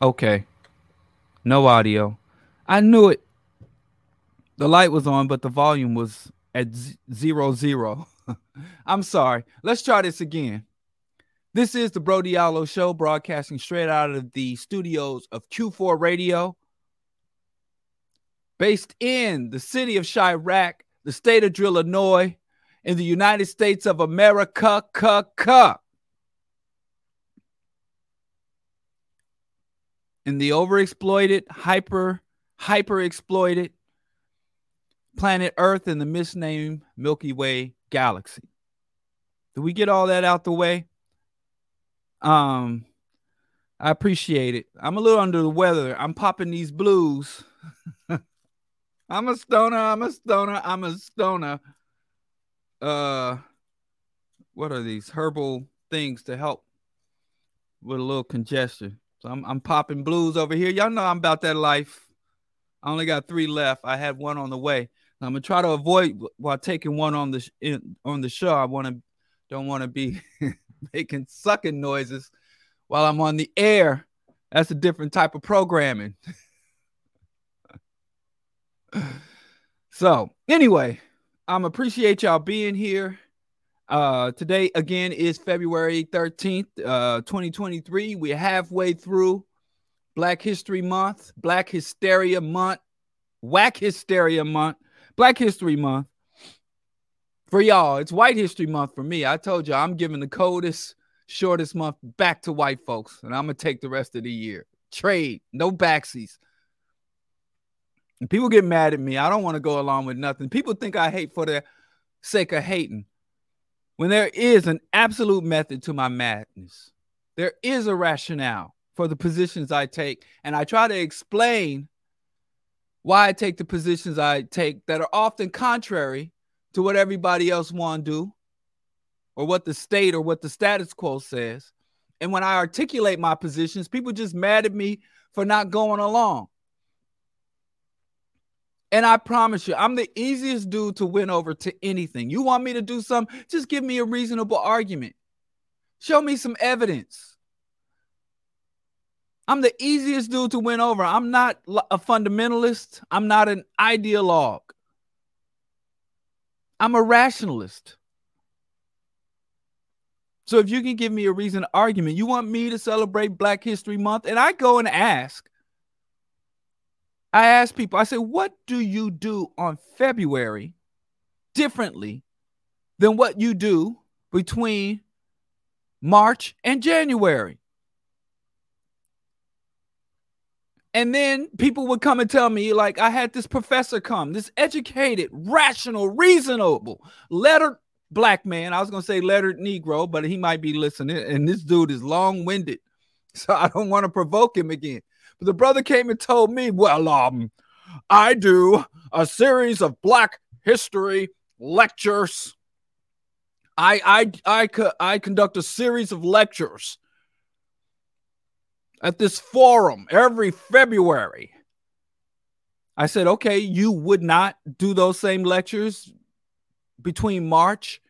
Okay. No audio. I knew it. The light was on, but the volume was at z- zero zero. I'm sorry. Let's try this again. This is the Bro Diallo Show, broadcasting straight out of the studios of Q4 Radio, based in the city of Chiraq, the state of Illinois, in the United States of America. Ka. In the overexploited, hyper, hyper exploited planet Earth in the misnamed Milky Way galaxy. Do we get all that out the way? Um, I appreciate it. I'm a little under the weather. I'm popping these blues. I'm a stoner. I'm a stoner. I'm a stoner. Uh, what are these herbal things to help with a little congestion? So I'm I'm popping blues over here. Y'all know I'm about that life. I only got three left. I had one on the way. I'm gonna try to avoid while taking one on the in, on the show. I want to don't want to be making sucking noises while I'm on the air. That's a different type of programming. so anyway, I'm appreciate y'all being here. Uh today again is February 13th, uh 2023. We're halfway through Black History Month, Black Hysteria Month, Whack Hysteria Month, Black History Month. For y'all, it's White History Month for me. I told you I'm giving the coldest, shortest month back to white folks, and I'm gonna take the rest of the year. Trade, no backsies. And people get mad at me. I don't want to go along with nothing. People think I hate for the sake of hating. When there is an absolute method to my madness, there is a rationale for the positions I take, and I try to explain why I take the positions I take that are often contrary to what everybody else want to do or what the state or what the status quo says. And when I articulate my positions, people just mad at me for not going along. And I promise you, I'm the easiest dude to win over to anything. You want me to do something? Just give me a reasonable argument. Show me some evidence. I'm the easiest dude to win over. I'm not a fundamentalist. I'm not an ideologue. I'm a rationalist. So if you can give me a reason argument, you want me to celebrate Black History Month, and I go and ask. I ask people, I say, what do you do on February differently than what you do between March and January? And then people would come and tell me, like, I had this professor come, this educated, rational, reasonable, lettered black man. I was going to say lettered Negro, but he might be listening. And this dude is long winded. So I don't want to provoke him again. But the brother came and told me, well, um, I do a series of black history lectures. I I I I conduct a series of lectures at this forum every February. I said, okay, you would not do those same lectures between March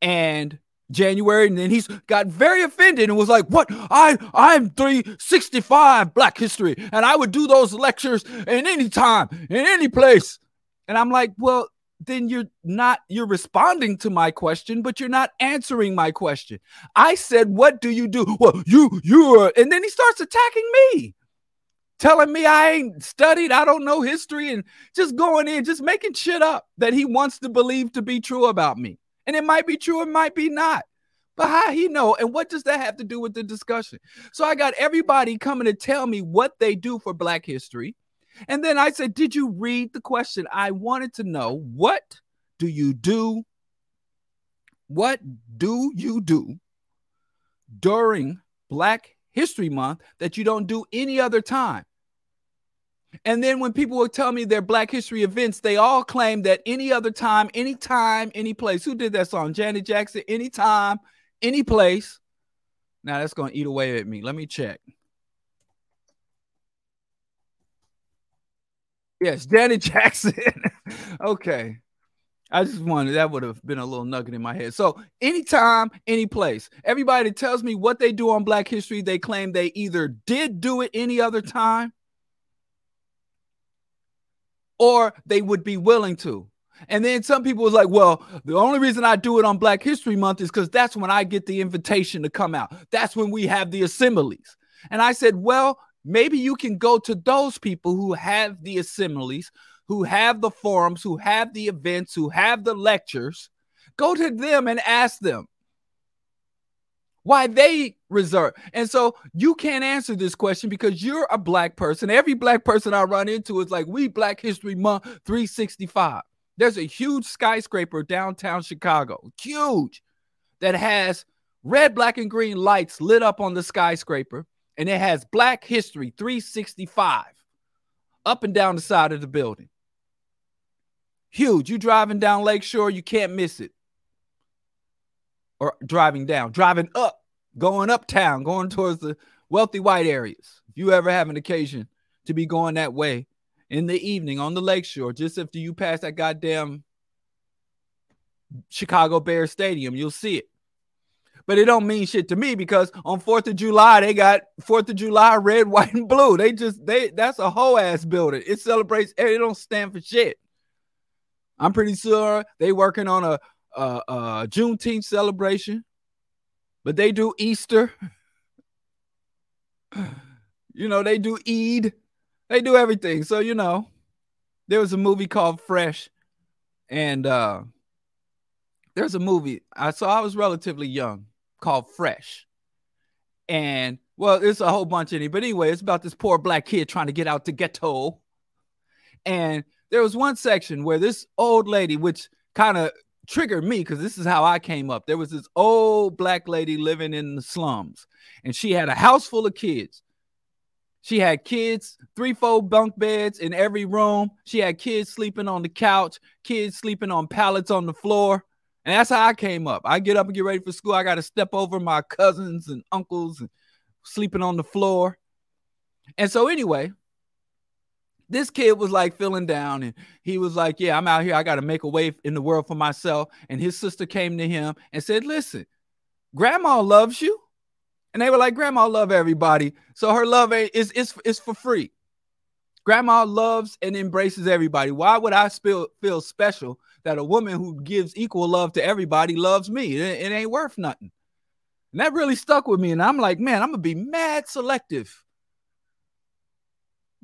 and January. And then he's got very offended and was like, What? I I'm 365 Black History, and I would do those lectures in any time, in any place. And I'm like, Well, then you're not you're responding to my question but you're not answering my question i said what do you do well you you are and then he starts attacking me telling me i ain't studied i don't know history and just going in just making shit up that he wants to believe to be true about me and it might be true it might be not but how he know and what does that have to do with the discussion so i got everybody coming to tell me what they do for black history and then I said, Did you read the question? I wanted to know what do you do? What do you do during Black History Month that you don't do any other time? And then when people will tell me their Black History events, they all claim that any other time, anytime, any place. Who did that song? Janet Jackson, anytime, any place. Now that's going to eat away at me. Let me check. Yes, Janet Jackson. okay. I just wanted that would have been a little nugget in my head. So, anytime, any place, everybody tells me what they do on Black History, they claim they either did do it any other time or they would be willing to. And then some people was like, well, the only reason I do it on Black History Month is because that's when I get the invitation to come out. That's when we have the assemblies. And I said, well, maybe you can go to those people who have the assemblies who have the forums, who have the events, who have the lectures, go to them and ask them why they reserve. And so you can't answer this question because you're a black person. Every black person I run into is like, we Black History Month 365. There's a huge skyscraper downtown Chicago, huge, that has red, black, and green lights lit up on the skyscraper. And it has Black History 365 up and down the side of the building. Huge. You driving down Lakeshore, you can't miss it. Or driving down, driving up, going uptown, going towards the wealthy white areas. If you ever have an occasion to be going that way in the evening on the lakeshore, just after you pass that goddamn Chicago Bears Stadium, you'll see it. But it don't mean shit to me because on 4th of July, they got 4th of July red, white, and blue. They just they that's a whole ass building. It celebrates, it don't stand for shit. I'm pretty sure they working on a, a, a Juneteenth celebration, but they do Easter. you know, they do Eid. They do everything. So, you know, there was a movie called Fresh, and uh there's a movie I saw I was relatively young called Fresh. And well, it's a whole bunch of it, but anyway, it's about this poor black kid trying to get out the ghetto. And there was one section where this old lady, which kind of triggered me because this is how I came up. There was this old black lady living in the slums, and she had a house full of kids. She had kids, three, four bunk beds in every room. She had kids sleeping on the couch, kids sleeping on pallets on the floor. And that's how I came up. I get up and get ready for school. I got to step over my cousins and uncles and sleeping on the floor. And so, anyway, this kid was like feeling down and he was like, Yeah, I'm out here. I got to make a way in the world for myself. And his sister came to him and said, Listen, grandma loves you. And they were like, Grandma love everybody. So her love is, is, is for free. Grandma loves and embraces everybody. Why would I feel, feel special that a woman who gives equal love to everybody loves me? It, it ain't worth nothing. And that really stuck with me. And I'm like, man, I'm going to be mad selective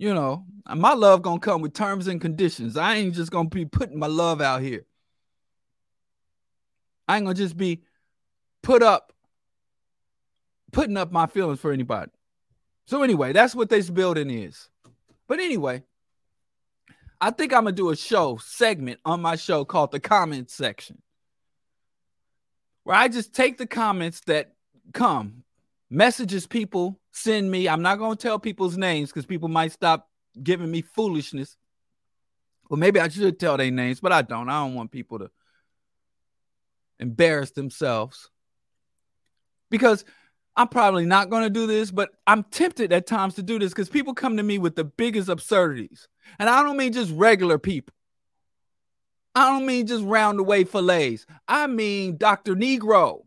you know, my love gonna come with terms and conditions. I ain't just gonna be putting my love out here. I ain't gonna just be put up, putting up my feelings for anybody. So anyway, that's what this building is. But anyway, I think I'm gonna do a show segment on my show called the comments section, where I just take the comments that come, messages people send me. I'm not going to tell people's names because people might stop giving me foolishness. Well, maybe I should tell their names, but I don't. I don't want people to embarrass themselves because I'm probably not going to do this, but I'm tempted at times to do this because people come to me with the biggest absurdities. And I don't mean just regular people. I don't mean just round the way fillets. I mean Dr. Negro,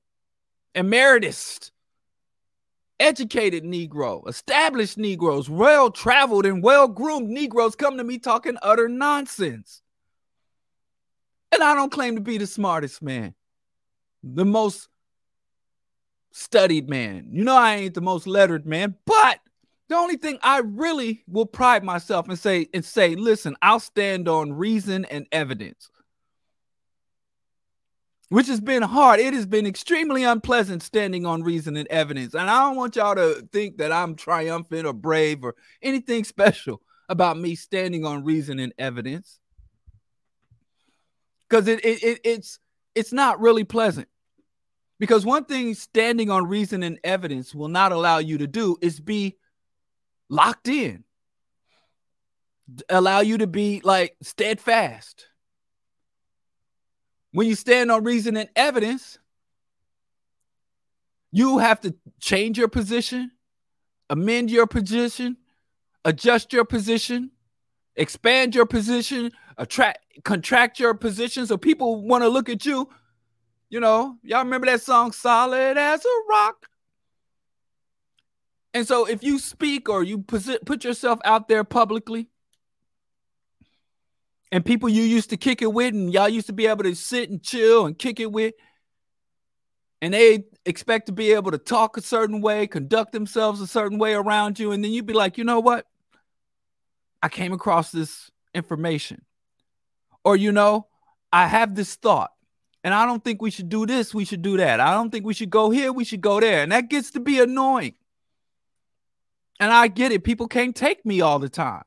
emeritus, educated Negro, established Negroes, well traveled and well groomed Negroes come to me talking utter nonsense. And I don't claim to be the smartest man, the most studied man. You know, I ain't the most lettered man, but the only thing I really will pride myself and say and say, listen, I'll stand on reason and evidence which has been hard. It has been extremely unpleasant standing on reason and evidence. And I don't want y'all to think that I'm triumphant or brave or anything special about me standing on reason and evidence. Because it, it, it it's it's not really pleasant. Because one thing standing on reason and evidence will not allow you to do is be locked in. Allow you to be like steadfast when you stand on reason and evidence, you have to change your position, amend your position, adjust your position, expand your position, attract contract your position so people want to look at you. You know, y'all remember that song Solid as a Rock? And so if you speak or you put yourself out there publicly and people you used to kick it with and y'all used to be able to sit and chill and kick it with and they expect to be able to talk a certain way, conduct themselves a certain way around you and then you'd be like, "You know what? I came across this information." Or you know, I have this thought and I don't think we should do this, we should do that. I don't think we should go here, we should go there. And that gets to be annoying. And I get it. People can't take me all the time.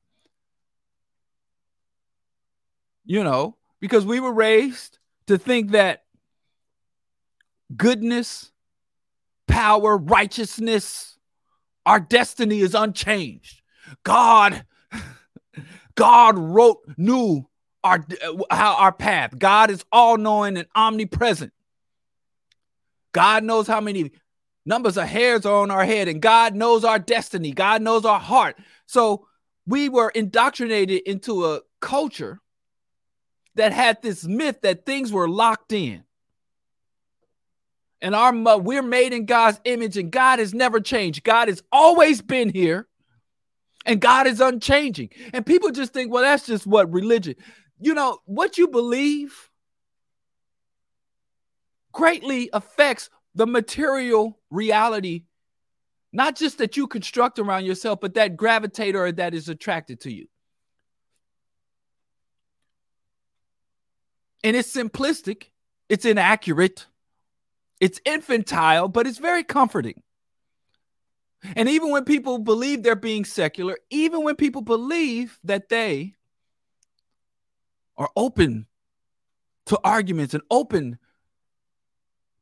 You know, because we were raised to think that goodness, power, righteousness, our destiny is unchanged. God, God wrote, new our how our path. God is all knowing and omnipresent. God knows how many Numbers of hairs are on our head, and God knows our destiny. God knows our heart. So we were indoctrinated into a culture that had this myth that things were locked in. And our we're made in God's image, and God has never changed. God has always been here, and God is unchanging. And people just think, well, that's just what religion. You know, what you believe greatly affects the material reality, not just that you construct around yourself, but that gravitator that is attracted to you. And it's simplistic, it's inaccurate, it's infantile, but it's very comforting. And even when people believe they're being secular, even when people believe that they are open to arguments and open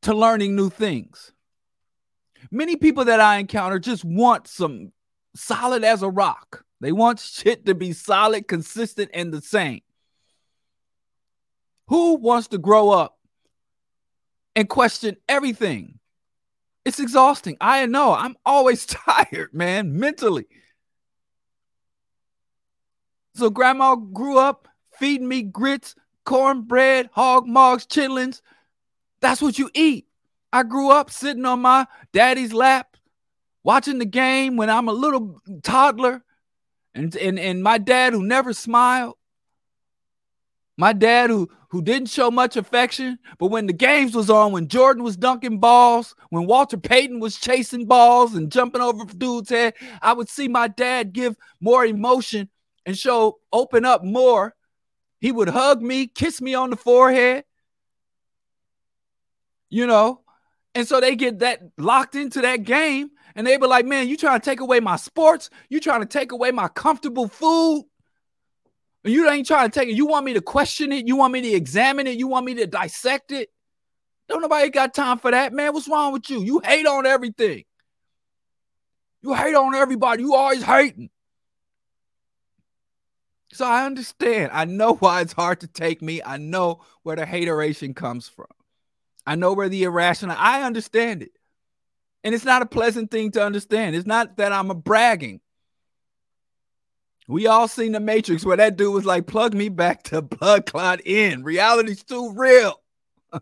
to learning new things. Many people that I encounter just want some solid as a rock. They want shit to be solid, consistent, and the same. Who wants to grow up and question everything? It's exhausting. I know. I'm always tired, man, mentally. So grandma grew up feeding me grits, cornbread, hog mugs, chitlins, that's what you eat. I grew up sitting on my daddy's lap watching the game when I'm a little toddler. And, and, and my dad who never smiled. My dad who who didn't show much affection, but when the games was on, when Jordan was dunking balls, when Walter Payton was chasing balls and jumping over dude's head, I would see my dad give more emotion and show open up more. He would hug me, kiss me on the forehead you know? And so they get that locked into that game and they be like, man, you trying to take away my sports? You trying to take away my comfortable food? You ain't trying to take it. You want me to question it? You want me to examine it? You want me to dissect it? Don't nobody got time for that, man. What's wrong with you? You hate on everything. You hate on everybody. You always hating. So I understand. I know why it's hard to take me. I know where the hateration comes from. I know where the irrational, I understand it. And it's not a pleasant thing to understand. It's not that I'm a bragging. We all seen the Matrix where that dude was like, plug me back to blood clot in. Reality's too real.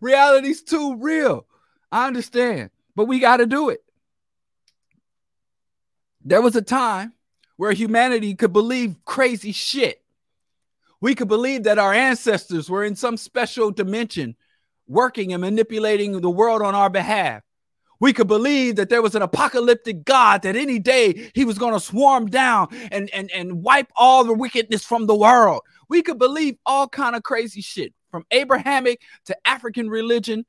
Reality's too real. I understand, but we got to do it. There was a time where humanity could believe crazy shit. We could believe that our ancestors were in some special dimension working and manipulating the world on our behalf. We could believe that there was an apocalyptic God that any day he was going to swarm down and, and, and wipe all the wickedness from the world. We could believe all kind of crazy shit from Abrahamic to African religion.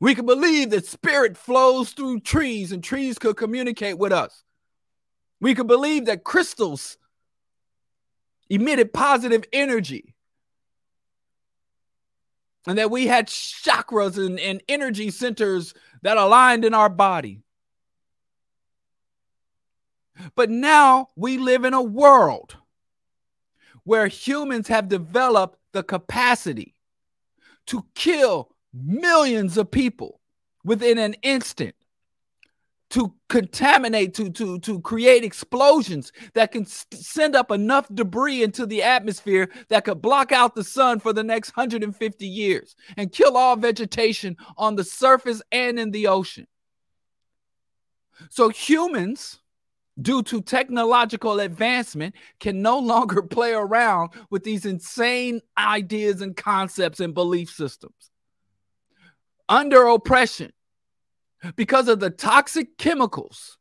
We could believe that spirit flows through trees and trees could communicate with us. We could believe that crystals emitted positive energy. And that we had chakras and, and energy centers that aligned in our body. But now we live in a world where humans have developed the capacity to kill millions of people within an instant, to contaminate, to to to create explosions that can st- send up enough debris into the atmosphere that could block out the sun for the next 150 years and kill all vegetation on the surface and in the ocean. So humans due to technological advancement, can no longer play around with these insane ideas and concepts and belief systems. Under oppression, because of the toxic chemicals,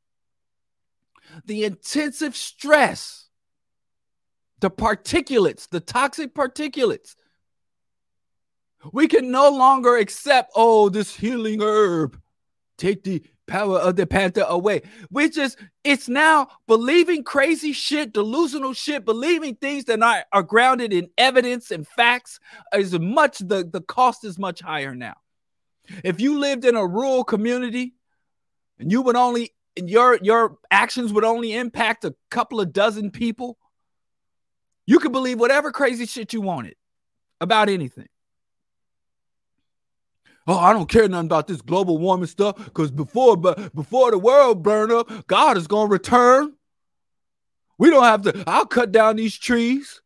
the intensive stress, the particulates, the toxic particulates. We can no longer accept, oh, this healing herb. Take the power of the panther away. Which is it's now believing crazy shit, delusional shit, believing things that are, grounded in evidence and facts is much the, the cost is much higher now. If you lived in a rural community and you would only your your actions would only impact a couple of dozen people, you could believe whatever crazy shit you wanted about anything. Oh, I don't care nothing about this global warming stuff because before but before the world burn up, God is gonna return. We don't have to. I'll cut down these trees.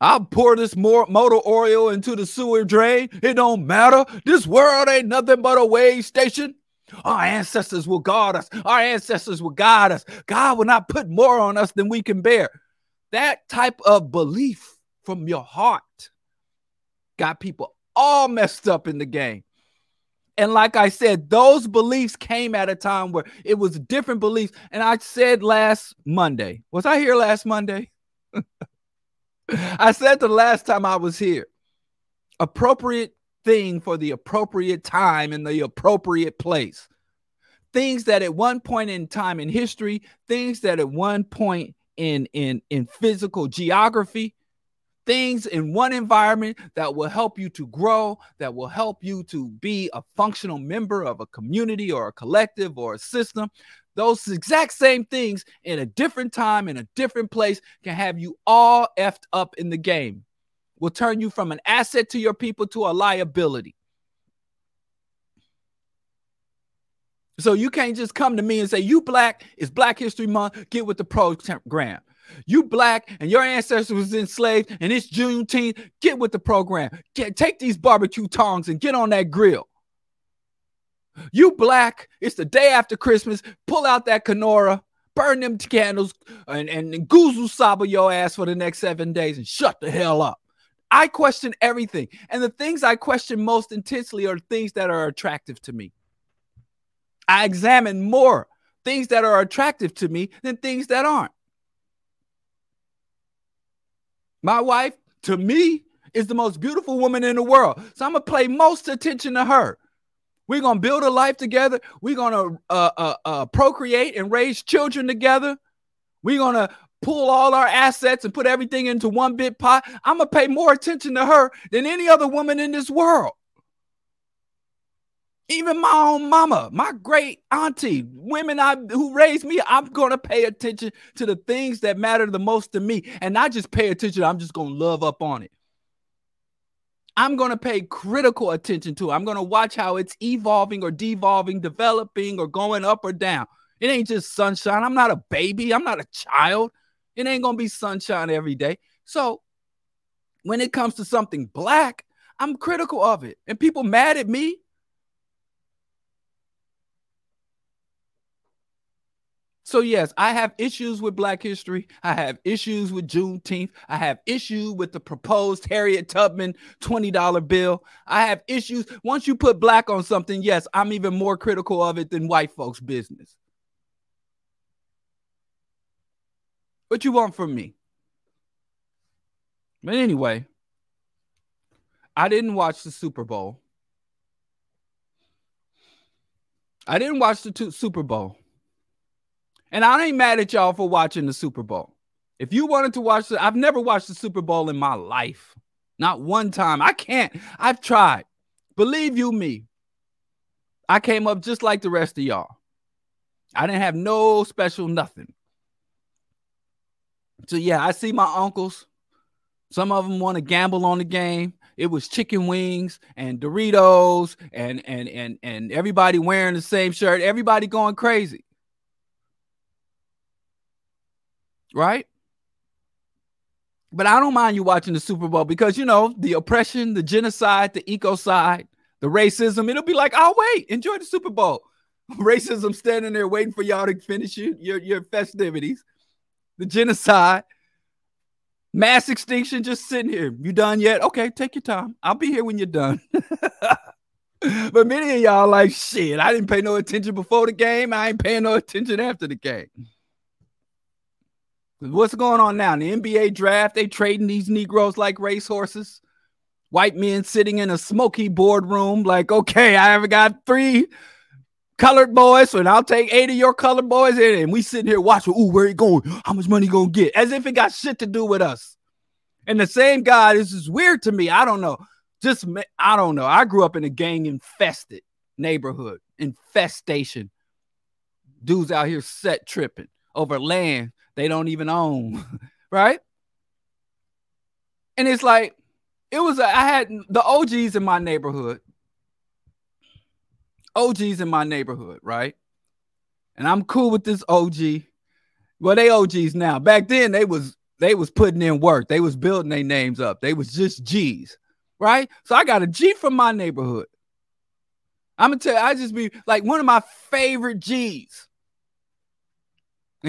I'll pour this more motor oil into the sewer drain. It don't matter. This world ain't nothing but a wave station. Our ancestors will guard us. Our ancestors will guide us. God will not put more on us than we can bear. That type of belief from your heart got people all messed up in the game. And like I said, those beliefs came at a time where it was different beliefs. And I said last Monday, was I here last Monday? I said the last time I was here, appropriate thing for the appropriate time in the appropriate place. Things that at one point in time in history, things that at one point in in in physical geography, things in one environment that will help you to grow, that will help you to be a functional member of a community or a collective or a system. Those exact same things in a different time, in a different place, can have you all effed up in the game. Will turn you from an asset to your people to a liability. So you can't just come to me and say, You black, it's Black History Month, get with the program. You black and your ancestors was enslaved and it's Juneteenth. Get with the program. Get, take these barbecue tongs and get on that grill. You black, it's the day after Christmas. Pull out that kinara, burn them candles, and, and, and Nguzo Saba your ass for the next seven days and shut the hell up. I question everything. And the things I question most intensely are things that are attractive to me. I examine more things that are attractive to me than things that aren't. My wife, to me, is the most beautiful woman in the world. So I'm going to pay most attention to her. We're to build a life together. We're to uh, uh, uh, procreate and raise children together. We're to pull all our assets and put everything into one big pot. I'm to pay more attention to her than any other woman in this world. Even my own mama, my great auntie, mm. women I who raised me, I'm gonna pay attention to the things that matter the most to me, and not just pay attention. I'm just gonna love up on it. I'm gonna pay critical attention to. It. I'm gonna watch how it's evolving or devolving, developing or going up or down. It ain't just sunshine. I'm not a baby. I'm not a child. It ain't gonna be sunshine every day. So when it comes to something black, I'm critical of it, and people mad at me So, yes, I have issues with Black history. I have issues with Juneteenth. I have issues with the proposed Harriet Tubman $20 bill. I have issues. Once you put black on something, yes, I'm even more critical of it than white folks' business. What you want from me? But anyway, I didn't watch the Super Bowl. I didn't watch the Super Bowl. And I ain't mad at y'all for watching the Super Bowl. If you wanted to watch the, I've never watched the Super Bowl in my life. Not one time. I can't. I've tried. Believe you me. I came up just like the rest of y'all. I didn't have no special nothing. So yeah, I see my uncles. Some of them want to gamble on the game. it was chicken wings and Doritos and and and and everybody wearing the same shirt, everybody going crazy. Right? But I don't mind you watching the Super Bowl because you know the oppression, the genocide, the ecocide, the racism. It'll be like, oh wait, enjoy the Super Bowl. Racism standing there waiting for y'all to finish your, your, your festivities. The genocide, mass extinction, just sitting here. You done yet? Okay, take your time. I'll be here when you're done. but many of y'all like shit. I didn't pay no attention before the game. I ain't paying no attention after the game. What's going on now? In the NBA draft, they trading these Negroes like racehorses. White men sitting in a smoky boardroom, like, okay, I have got three colored boys, and I'll take eight of your colored boys in, and we sitting here watching. Ooh, where he going? How much money gonna get? As if it got shit to do with us. And the same guy, this is weird to me. I don't know. Just I don't know. I grew up in a gang infested neighborhood, infestation. Dudes out here set tripping over land they don't even own, right? And it's like, it was, I had the OGs in my neighborhood, OGs in my neighborhood, right? And I'm cool with this OG. Well, they OGs now. Back then, they was they was putting in work. They was building their names up. They was just G's, right? So I got a G from my neighborhood. I'm gonna tell you, I just be like one of my favorite G's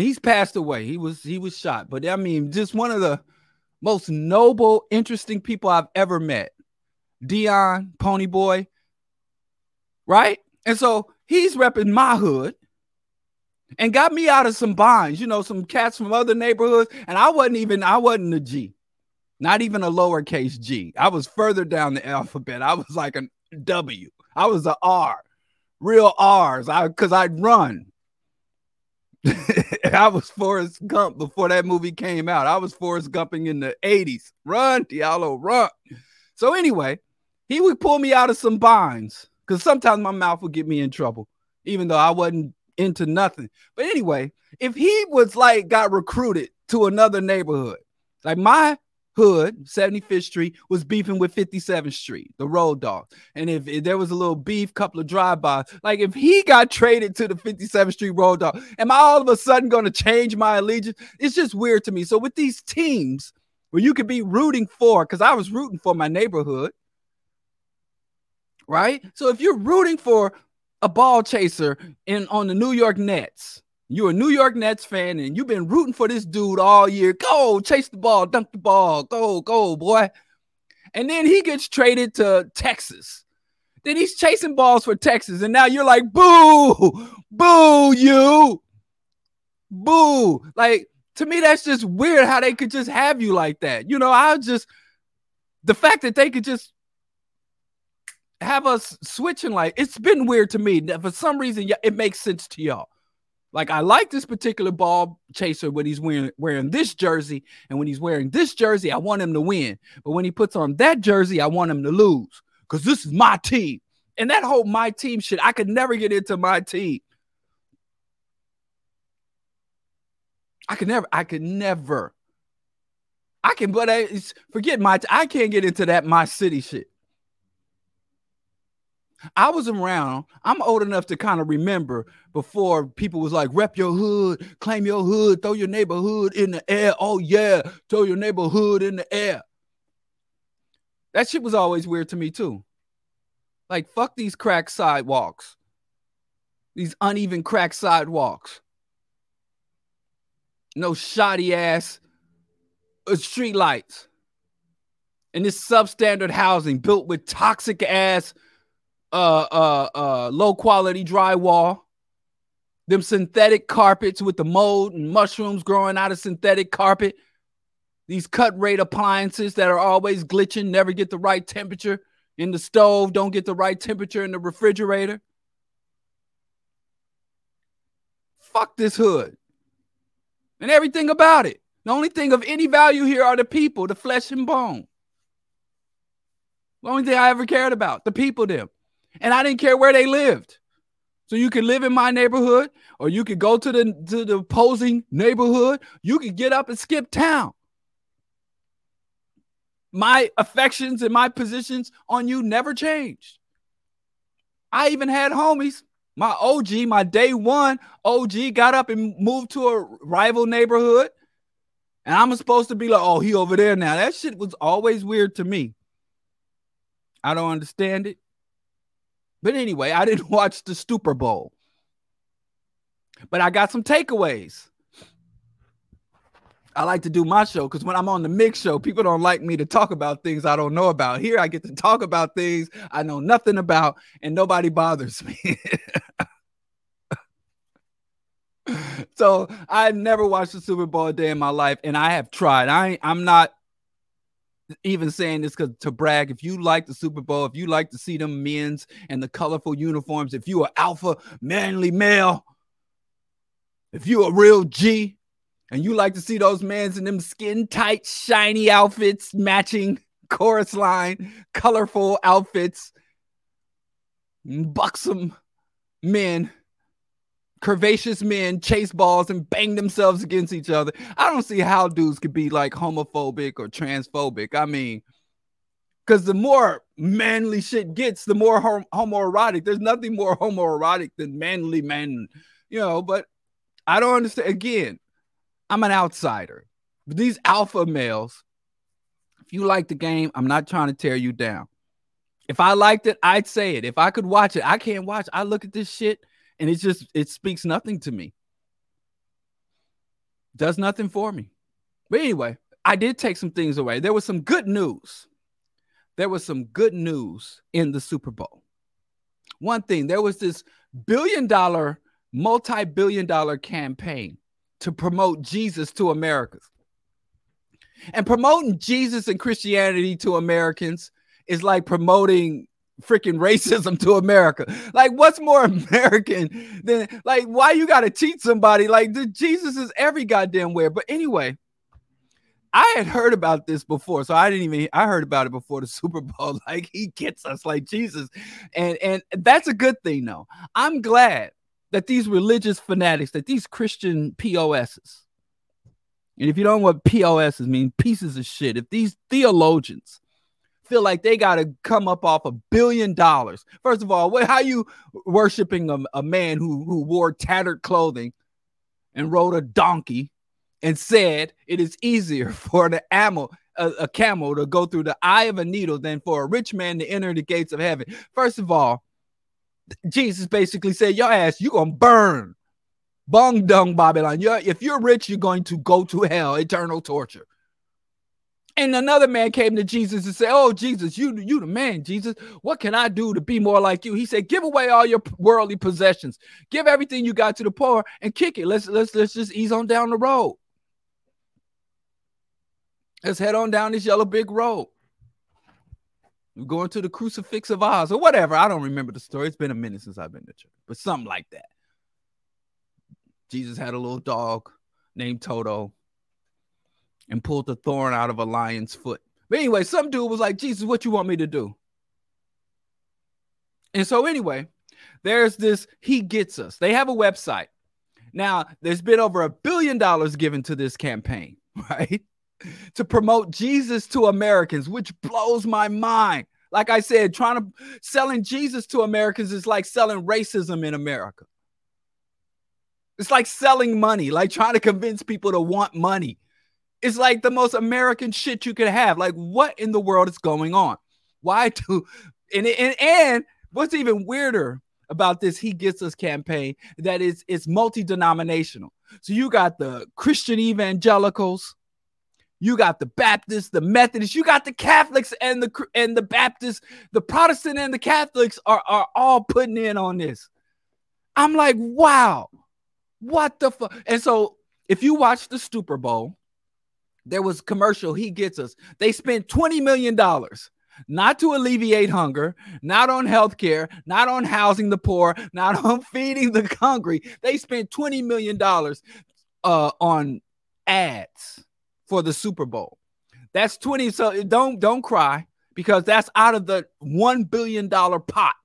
he's passed away. He was he was shot, but I mean, just one of the most noble, interesting people I've ever met. Dion Pony Boy, right? And so he's repping my hood and got me out of some binds, you know, some cats from other neighborhoods. And I wasn't even, I wasn't a G, not even a lowercase G. I was further down the alphabet. I was like a W. I was a R, real R's. I because I'd run. I was Forrest Gump before that movie came out. I was Forrest Gumping in the 80s. Run, Diallo, run. So anyway, he would pull me out of some binds because sometimes my mouth would get me in trouble, even though I wasn't into nothing. But anyway, if he was like got recruited to another neighborhood, like my hood, 75th Street, was beefing with 57th Street, the road dog. And if, if there was a little beef, couple of drive-bys, like if he got traded to the 57th Street road dog, am I all of a sudden going to change my allegiance? It's just weird to me. So with these teams where you could be rooting for, because I was rooting for my neighborhood, right? So if you're rooting for a ball chaser in on the New York Nets, you're a New York Nets fan and you've been rooting for this dude all year. Go chase the ball, dunk the ball, go, go, boy. And then he gets traded to Texas. Then he's chasing balls for Texas. And now you're like, boo, boo, you, boo. Like, to me, that's just weird how they could just have you like that. You know, I just, the fact that they could just have us switching like it's been weird to me. For some reason, it makes sense to y'all. Like I like this particular ball chaser when he's wearing wearing this jersey, and when he's wearing this jersey, I want him to win. But when he puts on that jersey, I want him to lose because this is my team. And that whole my team shit, I could never get into my team. I could never, I could never. I can, but I, forget my. I can't get into that my city shit. I was around. I'm old enough to kind of remember before people was like, rep your hood, claim your hood, throw your neighborhood in the air. Oh, yeah, throw your neighborhood in the air. That shit was always weird to me, too. Like, fuck these cracked sidewalks, these uneven cracked sidewalks. No shoddy ass uh, street lights. And this substandard housing built with toxic ass uh, uh, uh, low quality drywall, them synthetic carpets with the mold and mushrooms growing out of synthetic carpet, these cut rate appliances that are always glitching, never get the right temperature in the stove, don't get the right temperature in the refrigerator. Fuck this hood and everything about it. The only thing of any value here are the people, the flesh and bone. The only thing I ever cared about, the people, them and I didn't care where they lived. So you could live in my neighborhood, or you could go to the to the opposing neighborhood. You could get up and skip town. my affections and my positions on you never changed. I even had homies. My OG, my day one OG got up and moved to a rival neighborhood. And I'm supposed to be like, oh, he over there now. That shit was always weird to me. I don't understand it. But anyway, I didn't watch the Super Bowl. But I got some takeaways. I like to do my show because when I'm on the mix show, people don't like me to talk about things I don't know about. Here, I get to talk about things I know nothing about, and nobody bothers me. so I never watched the Super Bowl a day in my life, and I have tried. I I'm not even saying this because to brag. If you like the Super Bowl, if you like to see them men's and the colorful uniforms, if you are alpha manly male, if you a real G, and you like to see those men's in them skin tight, shiny outfits, matching chorus line, colorful outfits, buxom men, curvaceous men chase balls and bang themselves against each other. I don't see how dudes could be like homophobic or transphobic. I mean, because the more manly shit gets, the more homoerotic. There's nothing more homoerotic than manly men, you know. But I don't understand. Again, I'm an outsider. But these alpha males, if you like the game, I'm not trying to tear you down. If I liked it, I'd say it. If I could watch it, I can't watch. I look at this shit and it just it speaks nothing to me. Does nothing for me. But anyway, I did take some things away. There was some good news. There was some good news in the Super Bowl. One thing, there was this billion dollar, multi billion dollar campaign to promote Jesus to Americans. And promoting Jesus and Christianity to Americans is like promoting freaking racism to America. Like, what's more American than like why you got to teach somebody like the Jesus is every goddamn where? But anyway, I had heard about this before, so I didn't even I heard about it before the Super Bowl. Like he gets us like Jesus, and and that's a good thing though. I'm glad that these religious fanatics, that these Christian POSs, and if you don't know what POSs mean, pieces of shit, if these theologians feel like they got to come up off a billion dollars, first of all, how you worshiping a, a man who, who wore tattered clothing and rode a donkey and said it is easier for the camel, a, a camel to go through the eye of a needle than for a rich man to enter the gates of heaven. First of all, Jesus basically said, Your ass, you're gonna burn. Bung dung Babylon. You're, if you're rich, you're going to go to hell, eternal torture. And another man came to Jesus and said, Oh, Jesus, you, you the man, Jesus. What can I do to be more like you? He said, Give away all your worldly possessions, give everything you got to the poor and kick it. Let's let's let's just ease on down the road. Let's head on down this yellow big road. We're going to the crucifix of Oz or whatever. I don't remember the story. It's been a minute since I've been to church, but something like that. Jesus had a little dog named Toto and pulled the thorn out of a lion's foot. But anyway, some dude was like, Jesus, what you want me to do? And so, anyway, there's this, he gets us. They have a website. Now, there's been over a billion dollars given to this campaign, right? to promote Jesus to Americans, which blows my mind. Like I said, trying to selling Jesus to Americans is like selling racism in America. It's like selling money, like trying to convince people to want money. It's like the most American shit you could have. Like, what in the world is going on? Why do and and, and what's even weirder about this he gets us campaign that is it's multi-denominational. So you got the Christian evangelicals, you got the Baptists, the Methodists, you got the Catholics and the and the Baptists, the Protestant and the Catholics are, are all putting in on this. I'm like, wow, what the fuck? And so if you watch the Super Bowl, there was commercial, he gets us. They spent $20 million not to alleviate hunger, not on healthcare, not on housing the poor, not on feeding the hungry. They spent $20 million uh, on ads for the Super Bowl. That's 20. So don't don't cry because that's out of the one billion dollar pot.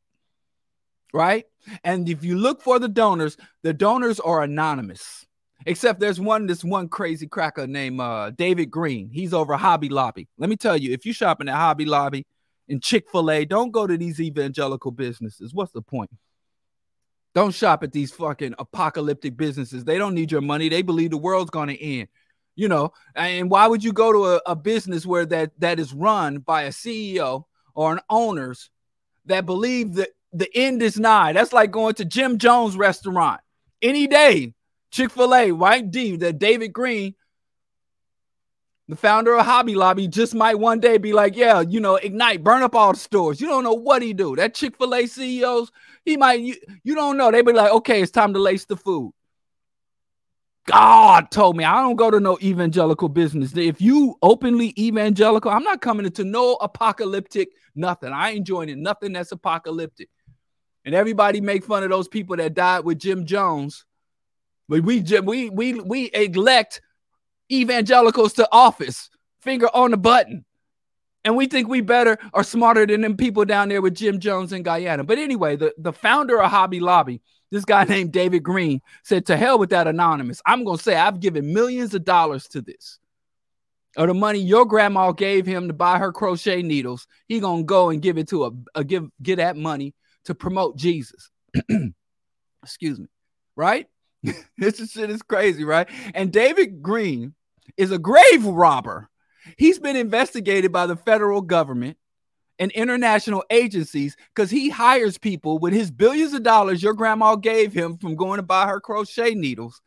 Right. And if you look for the donors, the donors are anonymous. Except there's one, this one crazy cracker named uh, David Green. He's over Hobby Lobby. Let me tell you, if you're shopping at Hobby Lobby and Chick fil A, don't go to these evangelical businesses. What's the point? Don't shop at these fucking apocalyptic businesses. They don't need your money. They believe the world's going to end. You know, and why would you go to a, a business where that that is run by a CEO or an owners that believe that the end is nigh? That's like going to Jim Jones restaurant any day. Chick-fil-A, White D, that David Green the founder of Hobby Lobby just might one day be like, yeah, you know, ignite, burn up all the stores. You don't know what he do. That Chick-fil-A CEOs, he might, you, you don't know. They be like, okay, it's time to lace the food. God told me I don't go to no evangelical business. If you openly evangelical, I'm not coming into no apocalyptic nothing. I ain't joining nothing that's apocalyptic. And everybody make fun of those people that died with Jim Jones. But we we we we elect evangelicals to office, finger on the button. And we think we better or smarter than them people down there with Jim Jones in Guyana. But anyway, the, the founder of Hobby Lobby, this guy named David Green, said, To hell with that anonymous. I'm going to say I've given millions of dollars to this. Or the money your grandma gave him to buy her crochet needles, he gonna go and give it to a, a give get that money to promote Jesus. Excuse me, right? this shit is crazy, right? And David Green is a grave robber. He's been investigated by the federal government and international agencies because he hires people with his billions of dollars your grandma gave him from going to buy her crochet needles.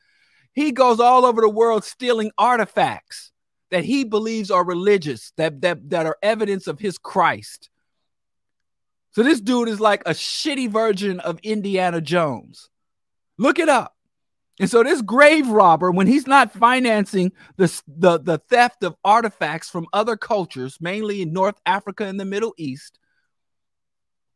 He goes all over the world stealing artifacts that he believes are religious, that, that, that are evidence of his Christ. So this dude is like a shitty version of Indiana Jones. Look it up. And so this grave robber, when he's not financing the, the, the theft of artifacts from other cultures, mainly in North Africa and the Middle East,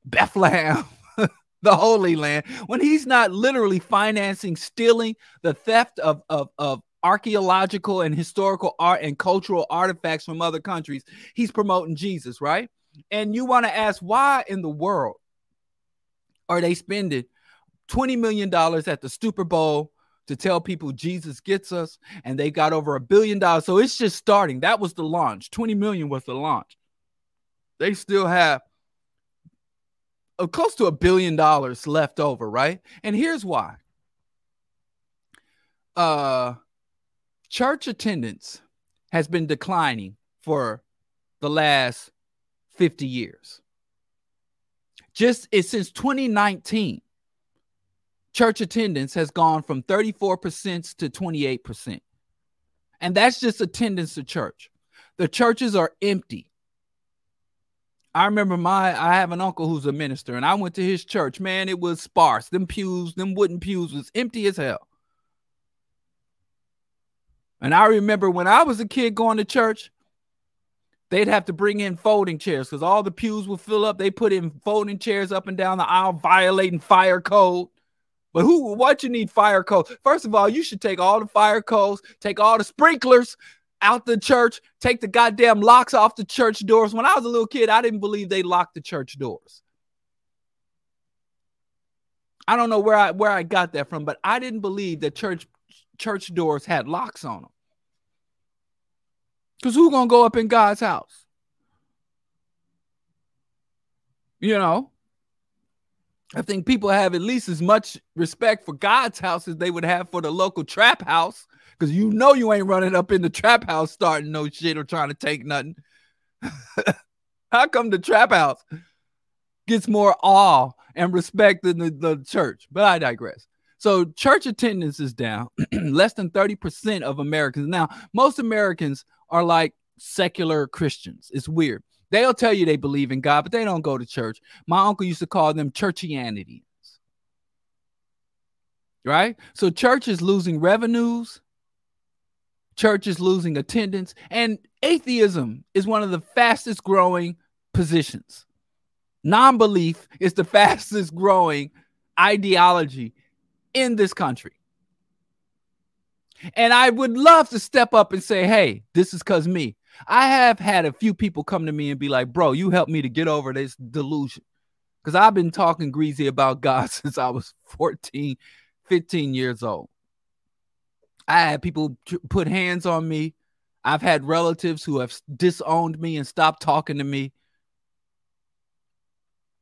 Bethlehem, the Holy Land, when he's not literally financing stealing the theft of, of, of archaeological and historical art and cultural artifacts from other countries, he's promoting Jesus, right? And you want to ask why in the world are they spending $20 million at the Super Bowl to tell people Jesus gets us, and they got over a billion dollars. So it's just starting. That was the launch. 20 million was the launch. They still have a, close to a billion dollars left over, right? And here's why. Uh church attendance has been declining for the last 50 years. Just it's since 2019 church attendance has gone from 34% to 28%. And that's just attendance to church. The churches are empty. I remember my I have an uncle who's a minister, and I went to his church. Man, it was sparse. Them pews, them wooden pews was empty as hell. And I remember when I was a kid going to church, they'd have to bring in folding chairs because all the pews would fill up. They put in folding chairs up and down the aisle, violating fire code. But who? What you need fire codes? First of all, you should take all the fire codes, take all the sprinklers out the church, take the goddamn locks off the church doors. When I was a little kid, I didn't believe they locked the church doors. I don't know where I where I got that from, but I didn't believe that church church doors had locks on them. Cause who's gonna go up in God's house? You know, I think people have at least as much respect for God's house as they would have for the local trap house. Because you know you ain't running up in the trap house starting no shit or trying to take nothing. How come the trap house gets more awe and respect than the, the church? But I digress. So church attendance is down. Less than 30% of Americans. Now, most Americans are like secular Christians. It's weird. They'll tell you they believe in God, but they don't go to church. My uncle used to call them churchianity. Right? So church is losing revenues, church is losing attendance, and atheism is one of the fastest growing positions. Non belief is the fastest growing ideology in this country. And I would love to step up and say, hey, this is because me. I have had a few people come to me and be like, bro, you helped me to get over this delusion. Because I've been talking greasy about God since I was 14, 15 years old. I had people put hands on me. I've had relatives who have disowned me and stopped talking to me.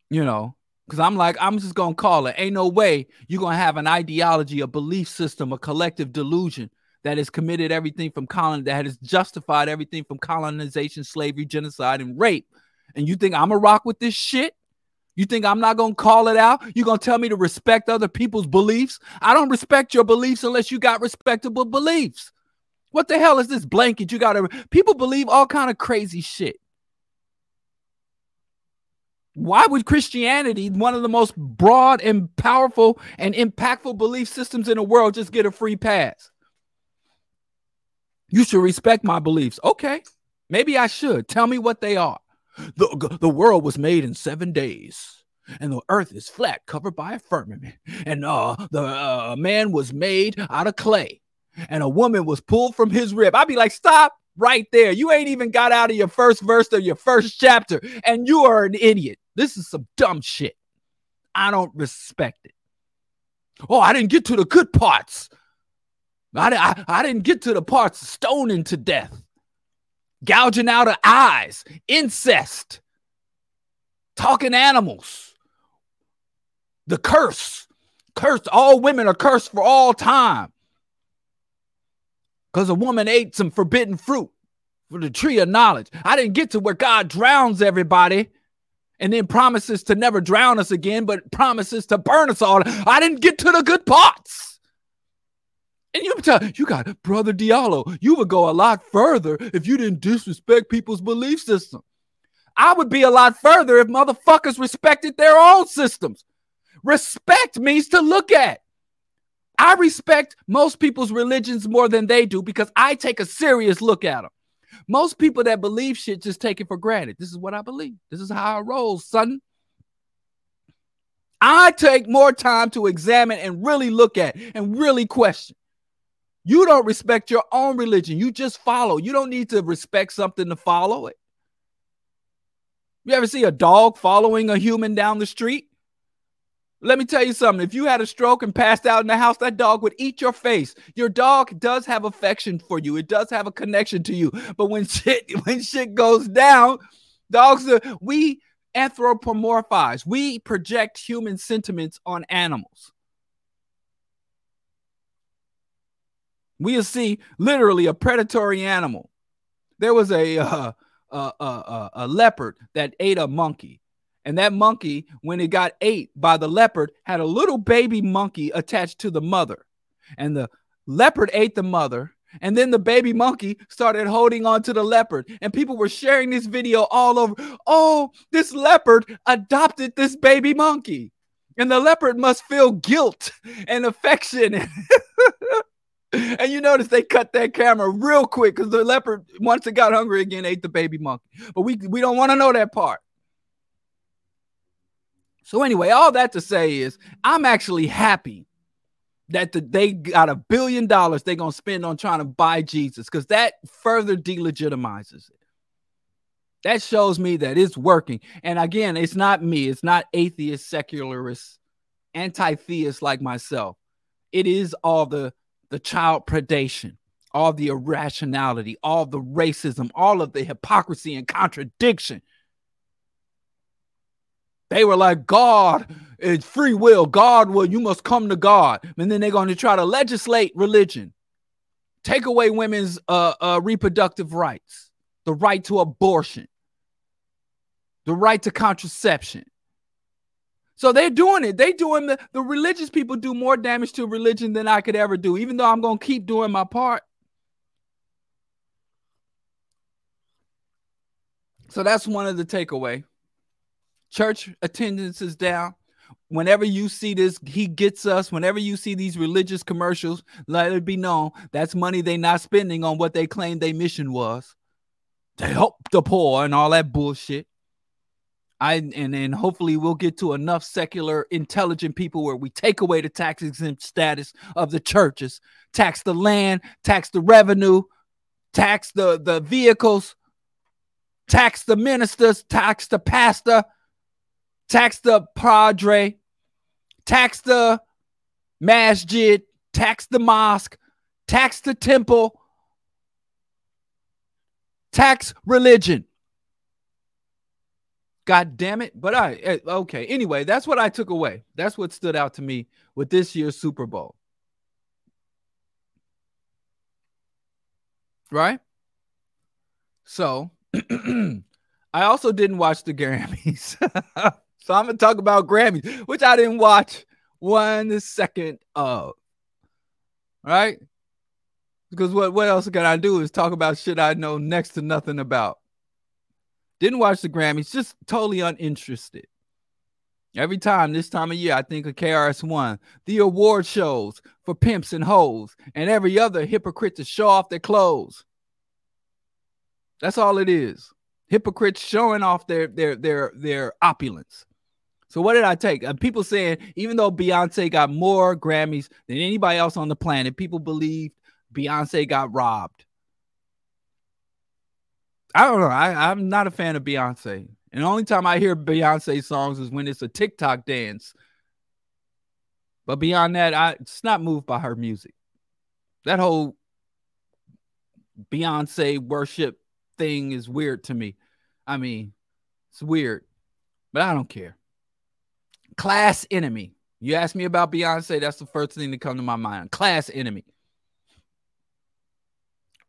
You know, because I'm like, I'm just going to call it. Ain't no way you're going to have an ideology, a belief system, a collective delusion that has committed everything from colon, that has justified everything from colonization, slavery, genocide, and rape. And you think I'm a rock with this shit? You think I'm not to call it out? You're to tell me to respect other people's beliefs? I don't respect your beliefs unless you got respectable beliefs. What the hell is this blanket? You got to people believe all kind of crazy shit. Why would Christianity, one of the most broad and powerful and impactful belief systems in the world, just get a free pass? You should respect my beliefs. Okay, maybe I should. Tell me what they are. The, the world was made in seven days, and the earth is flat, covered by a firmament. And uh, the uh, man was made out of clay, and a woman was pulled from his rib. I'd be like, stop right there. You ain't even got out of your first verse of your first chapter, and you are an idiot. This is some dumb shit. I don't respect it. Oh, I didn't get to the good parts. I, I, I didn't get to the parts stoning to death gouging out of eyes, incest, talking animals, the curse. Cursed, all women are cursed for all time. Because a woman ate some forbidden fruit from the tree of knowledge. I didn't get to where God drowns everybody and then promises to never drown us again, but promises to burn us all. I didn't get to the good parts. And you tell you got brother Diallo, you would go a lot further if you didn't disrespect people's belief system. I would be a lot further if motherfuckers respected their own systems. Respect means to look at. I respect most people's religions more than they do because I take a serious look at them. Most people that believe shit just take it for granted. This is what I believe. This is how I roll, son. I take more time to examine and really look at and really question. You don't respect your own religion. You just follow. You don't need to respect something to follow it. You ever see a dog following a human down the street? Let me tell you something. If you had a stroke and passed out in the house, that dog would eat your face. Your dog does have affection for you. It does have a connection to you. But when shit when shit goes down, dogs are, we anthropomorphize. We project human sentiments on animals. We'll see literally a predatory animal. There was a, uh, a, a, a leopard that ate a monkey. And that monkey, when it got ate by the leopard, had a little baby monkey attached to the mother. And the leopard ate the mother. And then the baby monkey started holding on to the leopard. And people were sharing this video all over. Oh, this leopard adopted this baby monkey. And the leopard must feel guilt and affection. and you notice they cut that camera real quick because the leopard, once it got hungry again, ate the baby monkey. But we we don't want to know that part. So anyway, all that to say is I'm actually happy that the, they got a billion dollars they're gonna spend on trying to buy Jesus because that further delegitimizes it. That shows me that it's working. And again, it's not me, it's not atheist, secularists, anti-theists like myself. It is all the the child predation, all the irrationality, all the racism, all of the hypocrisy and contradiction. They were like, God is free will. God will, you must come to God. And then they're going to try to legislate religion, take away women's uh, uh, reproductive rights, the right to abortion, the right to contraception. So they're doing it. They doing the, the religious people do more damage to religion than I could ever do, even though I'm gonna keep doing my part. So that's one of the takeaway. Church attendance is down. Whenever you see this, he gets us. Whenever you see these religious commercials, let it be known that's money they not spending on what they claim their mission was to help the poor and all that bullshit. I and then hopefully we'll get to enough secular intelligent people where we take away the tax exempt status of the churches, tax the land, tax the revenue, tax the the vehicles, tax the ministers, tax the pastor, tax the padre, tax the masjid, tax the mosque, tax the temple, tax religion. God damn it. But I, eh, okay. Anyway, that's what I took away. That's what stood out to me with this year's Super Bowl. Right? So, I also didn't watch the Grammys. so I'm going to talk about Grammys, which I didn't watch one second of. Right? Because what, what else can I do is talk about shit I know next to nothing about. Didn't watch the Grammys, just totally uninterested. Every time this time of year, I think of KRS-One, the award shows for pimps and hoes, and every other hypocrite to show off their clothes. That's all it is. Hypocrites showing off their their their their opulence. So what did I take? Uh, people saying even though Beyonce got more Grammys than anybody else on the planet, people believe Beyonce got robbed. I don't know. I, I'm not a fan of Beyonce. And the only time I hear Beyonce songs is when it's a TikTok dance. But beyond that, I it's not moved by her music. That whole Beyonce worship thing is weird to me. I mean, it's weird, but I don't care. Class enemy. You ask me about Beyonce, that's the first thing to come to my mind. Class enemy.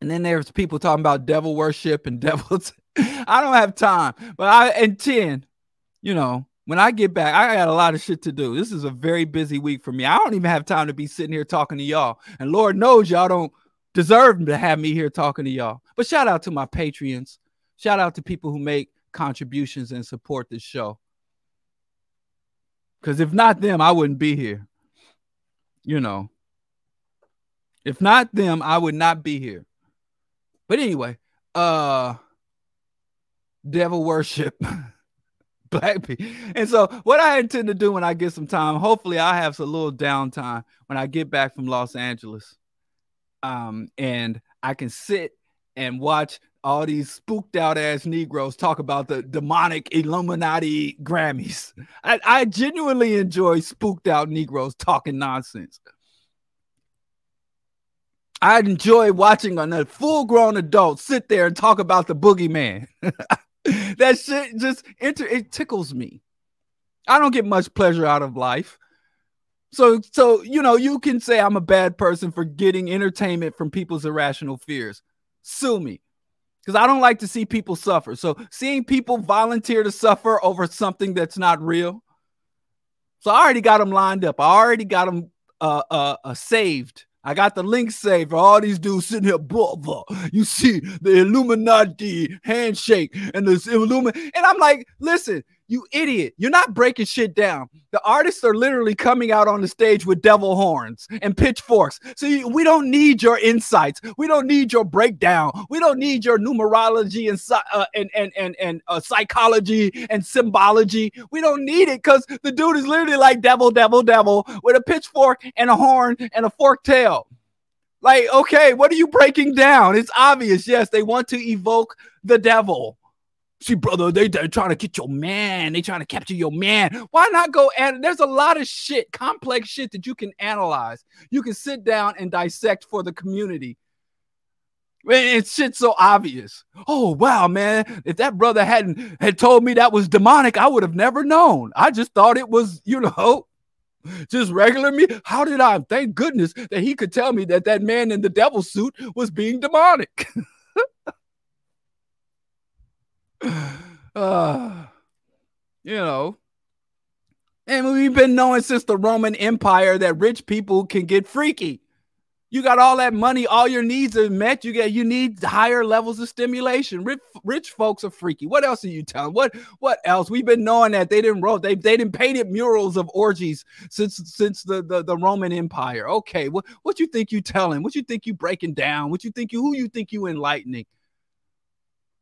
And then there's people talking about devil worship and devils. I don't have time. But I 10, you know, when I get back, I got a lot of shit to do. This is a very busy week for me. I don't even have time to be sitting here talking to y'all. And Lord knows y'all don't deserve to have me here talking to y'all. But shout out to my Patreons. Shout out to people who make contributions and support this show. Because if not them, I wouldn't be here. You know, if not them, I would not be here. But anyway, uh devil worship black people. And so what I intend to do when I get some time, hopefully I have some little downtime when I get back from Los Angeles. Um, and I can sit and watch all these spooked out ass Negroes talk about the demonic Illuminati Grammys. I, I genuinely enjoy spooked out Negroes talking nonsense. I enjoy watching a full grown adult sit there and talk about the boogeyman. that shit just enter it tickles me. I don't get much pleasure out of life. So so you know, you can say I'm a bad person for getting entertainment from people's irrational fears. Sue me. Cuz I don't like to see people suffer. So seeing people volunteer to suffer over something that's not real. So I already got them lined up. I already got them uh, uh, uh saved I got the link saved for all these dudes sitting here, brother. You see the Illuminati handshake and this Illuminati. And I'm like, listen, you idiot. You're not breaking shit down. The artists are literally coming out on the stage with devil horns and pitchforks. So you, we don't need your insights. We don't need your breakdown. We don't need your numerology and uh, and and and, and uh, psychology and symbology. We don't need it because the dude is literally like devil, devil, devil with a pitchfork and a horn and a forked tail. Like, okay, what are you breaking down? It's obvious. Yes, they want to evoke the devil. See, brother, they, they're trying to get your man. They trying to capture your man. Why not go and there's a lot of shit, complex shit that you can analyze. You can sit down and dissect for the community. It's shit so obvious. Oh wow, man! If that brother hadn't had told me that was demonic, I would have never known. I just thought it was, you know, just regular me. How did I? Thank goodness that he could tell me that that man in the devil suit was being demonic. uh, you know, and we've been knowing since the Roman Empire that rich people can get freaky. You got all that money, all your needs are met. You get you need higher levels of stimulation. Rich, rich folks are freaky. What else are you telling? What what else? We've been knowing that they didn't wrote they they didn't painted murals of orgies since since the, the the Roman Empire. Okay, what what you think you telling? What you think you breaking down? What you think you who you think you enlightening?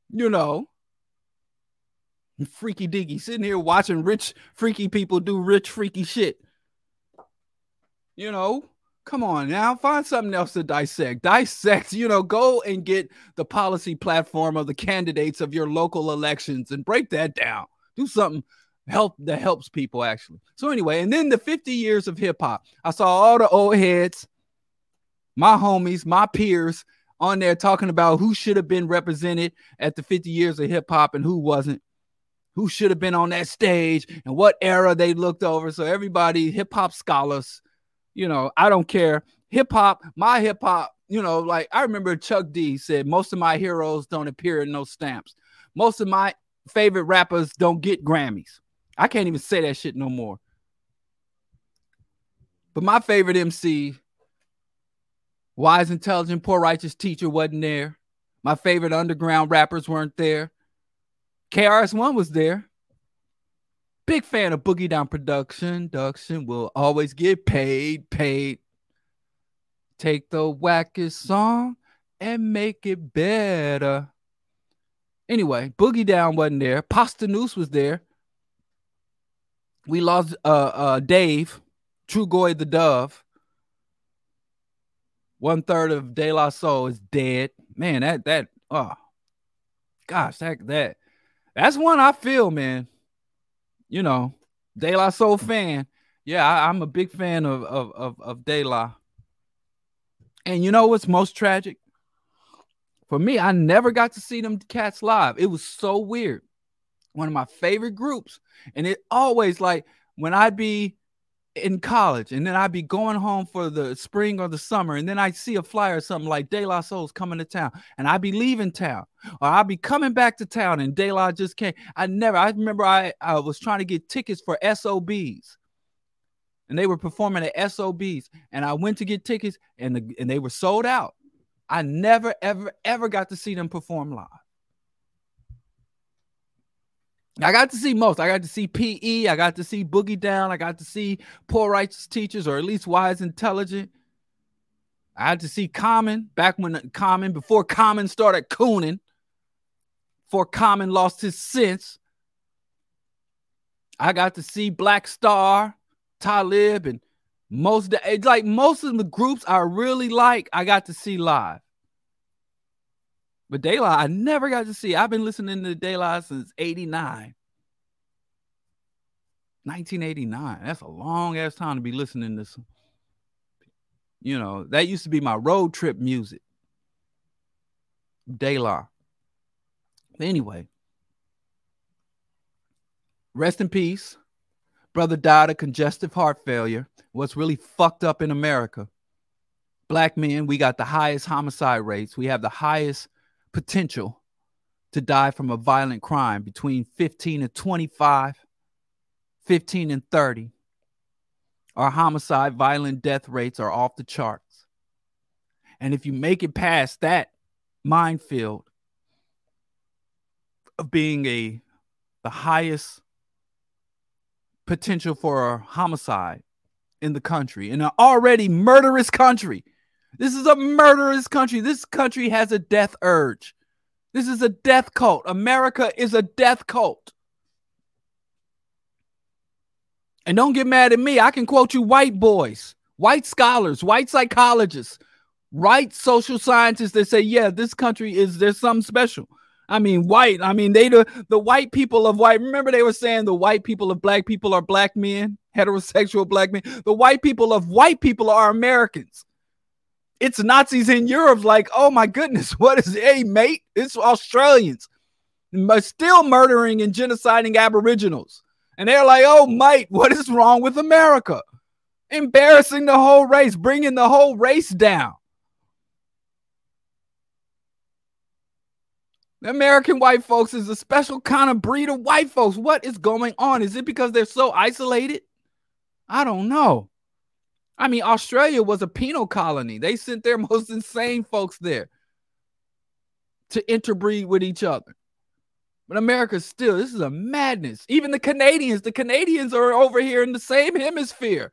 You know, freaky diggy, sitting here watching rich freaky people do rich freaky shit. You know, come on now, find something else to dissect. Dissect, you know, go and get the policy platform of the candidates of your local elections and break that down. Do something help that helps people actually. So anyway, and then the 50 years of hip hop. I saw all the old heads my homies, my peers on there talking about who should have been represented at the 50 years of hip hop and who wasn't, who should have been on that stage and what era they looked over. So everybody, hip hop scholars, you know, I don't care. Hip hop, my hip hop, you know, like I remember Chuck D said, most of my heroes don't appear in no stamps. Most of my favorite rappers don't get Grammys. I can't even say that shit no more. But my favorite MC Wise, intelligent, poor, righteous teacher wasn't there. My favorite underground rappers weren't there. KRS-One was there. Big fan of Boogie Down Production. Production will always get paid, paid. Take the wackest song and make it better. Anyway, Boogie Down wasn't there. Posdnuos was there. We lost uh uh Dave, Trugoy the Dove. One third of De La Soul is dead. Man, that that oh gosh, that that that's one I feel, man. You know, De La Soul fan. Yeah, I, am a big fan of of of, of De La. And you know what's most tragic? For me, I never got to see them cats live. It was so weird. One of my favorite groups. And it always like when I'd be in college, and then I'd be going home for the spring or the summer, and then I'd see a flyer or something like De La Soul's coming to town, and I'd be leaving town, or I'd be coming back to town, and De La just came. I never, I remember I, I was trying to get tickets for SOBs, and they were performing at SOBs, and I went to get tickets, and the, and they were sold out. I never, ever, ever got to see them perform live. I got to see most. I got to see PE. I got to see Boogie Down. I got to see Poor Righteous Teachers, or at least Wise Intelligent. I had to see Common back when uh, Common, before Common started cooning, before Common lost his sense. I got to see Black Star, Talib, and most of the, like most of the groups I really like, I got to see live. But La, I never got to see. I've been listening to La since 89. 1989. That's a long ass time to be listening to some. You know, that used to be my road trip music. La. Anyway, rest in peace. Brother died of congestive heart failure. What's really fucked up in America? Black men, we got the highest homicide rates. We have the highest potential to die from a violent crime between 15 and 25, 15 and 30. Our homicide, violent death rates are off the charts. And if you make it past that minefield of being a the highest potential for a homicide in the country, in an already murderous country, this is a murderous country. This country has a death urge. This is a death cult. America is a death cult. And don't get mad at me. I can quote you white boys, white scholars, white psychologists, white social scientists that say, yeah, this country is there's something special. I mean, white. I mean, they the, the white people of white. Remember, they were saying the white people of black people are black men, heterosexual black men. The white people of white people are Americans it's Nazis in Europe. Like, oh my goodness, what is hey mate? It's Australians, but uh, still murdering and genociding Aboriginals, and they're like, oh mate, what is wrong with America? Embarrassing the whole race, bringing the whole race down. American white folks is a special kind of breed of white folks. What is going on? Is it because they're so isolated? I don't know. I mean, Australia was a penal colony. They sent their most insane folks there to interbreed with each other. But America still, this is a madness. Even the Canadians, the Canadians are over here in the same hemisphere.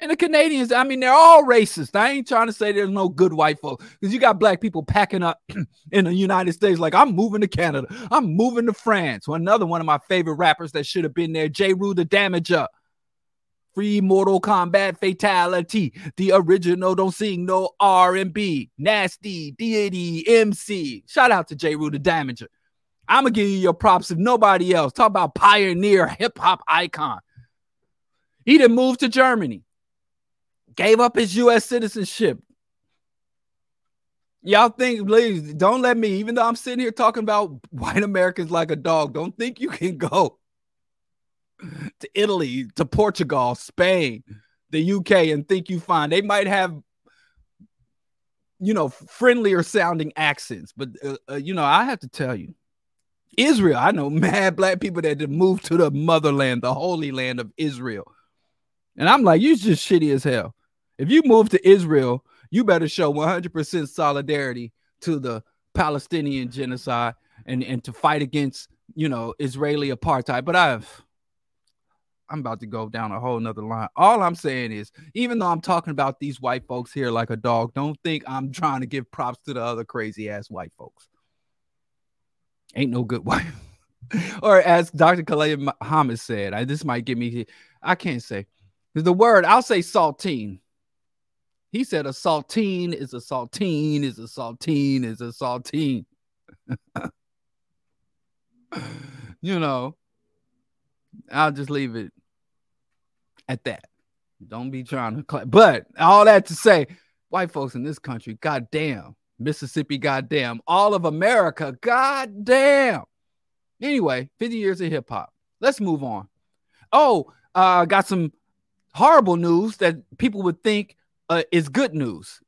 And the Canadians, I mean, they're all racist. I ain't trying to say there's no good white folks because you got black people packing up in the United States, like I'm moving to Canada, I'm moving to France. Well, another one of my favorite rappers that should have been there, Jeru the Damaja. Free Mortal Kombat Fatality. The original don't sing no R&B. Nasty, Deity, MC. Shout out to Jeru the Damaja. I'm going to give you your props if nobody else. Talk about pioneer hip hop icon. He didn't move to Germany. Gave up his U.S. citizenship. Y'all think, please don't let me, even though I'm sitting here talking about white Americans like a dog, don't think you can go to Italy, to Portugal, Spain, the UK, and think you find they might have, you know, friendlier sounding accents. But, uh, uh, you know, I have to tell you, Israel, I know mad black people that moved to the motherland, the holy land of Israel. And I'm like, you just shitty as hell. If you move to Israel, you better show 100% solidarity to the Palestinian genocide and, and to fight against, you know, Israeli apartheid. But I've, I'm about to go down a whole nother line. All I'm saying is, even though I'm talking about these white folks here like a dog, don't think I'm trying to give props to the other crazy ass white folks. Ain't no good white. or as Dr. Khalid Muhammad said, I, this might get me, I can't say the word, I'll say saltine. He said a saltine is a saltine is a saltine is a saltine. you know, I'll just leave it at that. Don't be trying to clap. But all that to say, white folks in this country, goddamn, Mississippi, goddamn, all of America, goddamn. Anyway, 50 years of hip hop. Let's move on. Oh, uh, got some horrible news that people would think uh, is good news.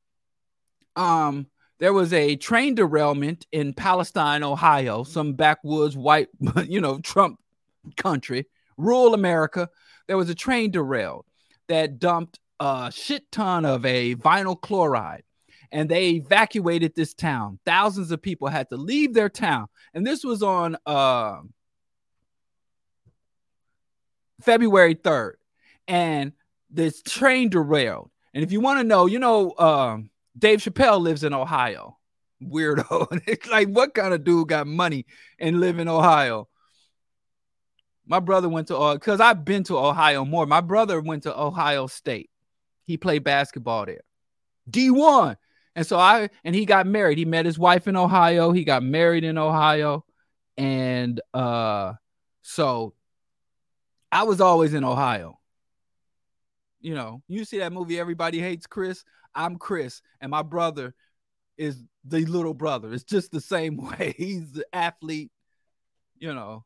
Um, there was a train derailment in Palestine, Ohio, some backwoods white, you know, Trump country, rural America. There was a train derailed that dumped a shit ton of a vinyl chloride and they evacuated this town. Thousands of people had to leave their town. And this was on uh, February 3rd. And this train derailed. And if you want to know, you know, um, Dave Chappelle lives in Ohio. Weirdo. it's like, what kind of dude got money and live in Ohio? My brother went to Ohio, because I've been to Ohio more. My brother went to Ohio State. He played basketball there. D1. And so I and he got married. He met his wife in Ohio. He got married in Ohio. And uh so I was always in Ohio you know, you see that movie Everybody Hates Chris. I'm Chris, and my brother is the little brother. It's just the same way. He's the athlete, you know,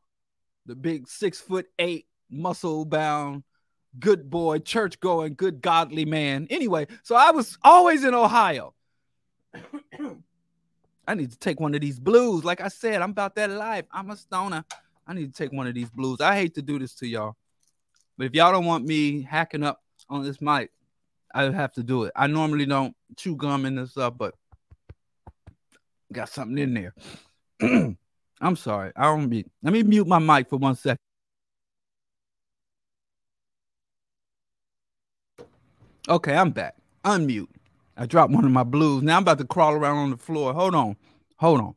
the big six foot eight, muscle bound, good boy, church going, good godly man. Anyway, so I was always in Ohio. I need to take one of these blues. Like I said, I'm about that life. I'm a stoner. I need to take one of these blues. I hate to do this to y'all. But if y'all don't want me hacking up on this mic, I have to do it. I normally don't chew gum in this stuff, but got something in there. I'm sorry. I don't be. Let me mute my mic for one second. Okay, I'm back. Unmute. I dropped one of my blues. Now I'm about to crawl around on the floor. Hold on. Hold on.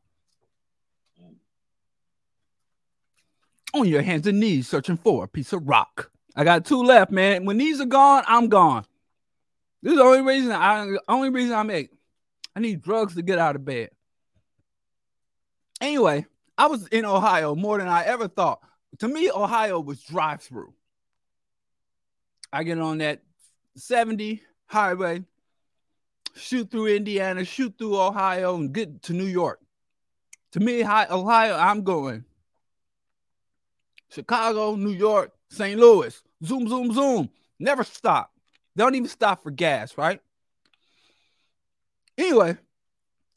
On your hands and knees, searching for a piece of rock. I got two left, man. When these are gone, I'm gone. This is the only reason I only reason I make. I need drugs to get out of bed. Anyway, I was in Ohio more than I ever thought. To me, Ohio was drive through. I get on that 70 highway, shoot through Indiana, shoot through Ohio, and get to New York. To me, Ohio, I'm going Chicago, New York, St. Louis, zoom, zoom, zoom. Never stop. They don't even stop for gas, right? Anyway,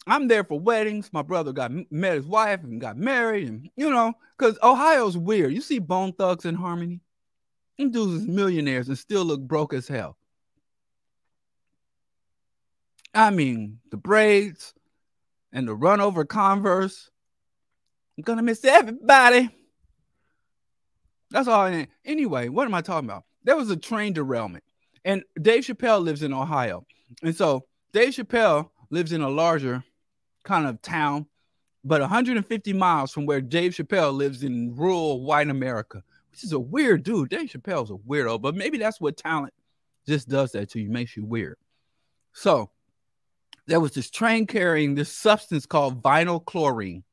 I'm there for weddings. My brother got met his wife and got married, and you know, because Ohio's weird. You see Bone Thugs-n-Harmony. Them dudes is millionaires and still look broke as hell. I mean, the braids and the run over Converse. I'm gonna miss everybody. That's all I. Anyway, what am I talking about? There was a train derailment, and Dave Chappelle lives in Ohio. And so Dave Chappelle lives in a larger kind of town, but 150 miles from where Dave Chappelle lives in rural white America, which is a weird dude. Dave Chappelle's a weirdo, but maybe that's what talent just does that to you, makes you weird. So there was this train carrying this substance called vinyl chlorine.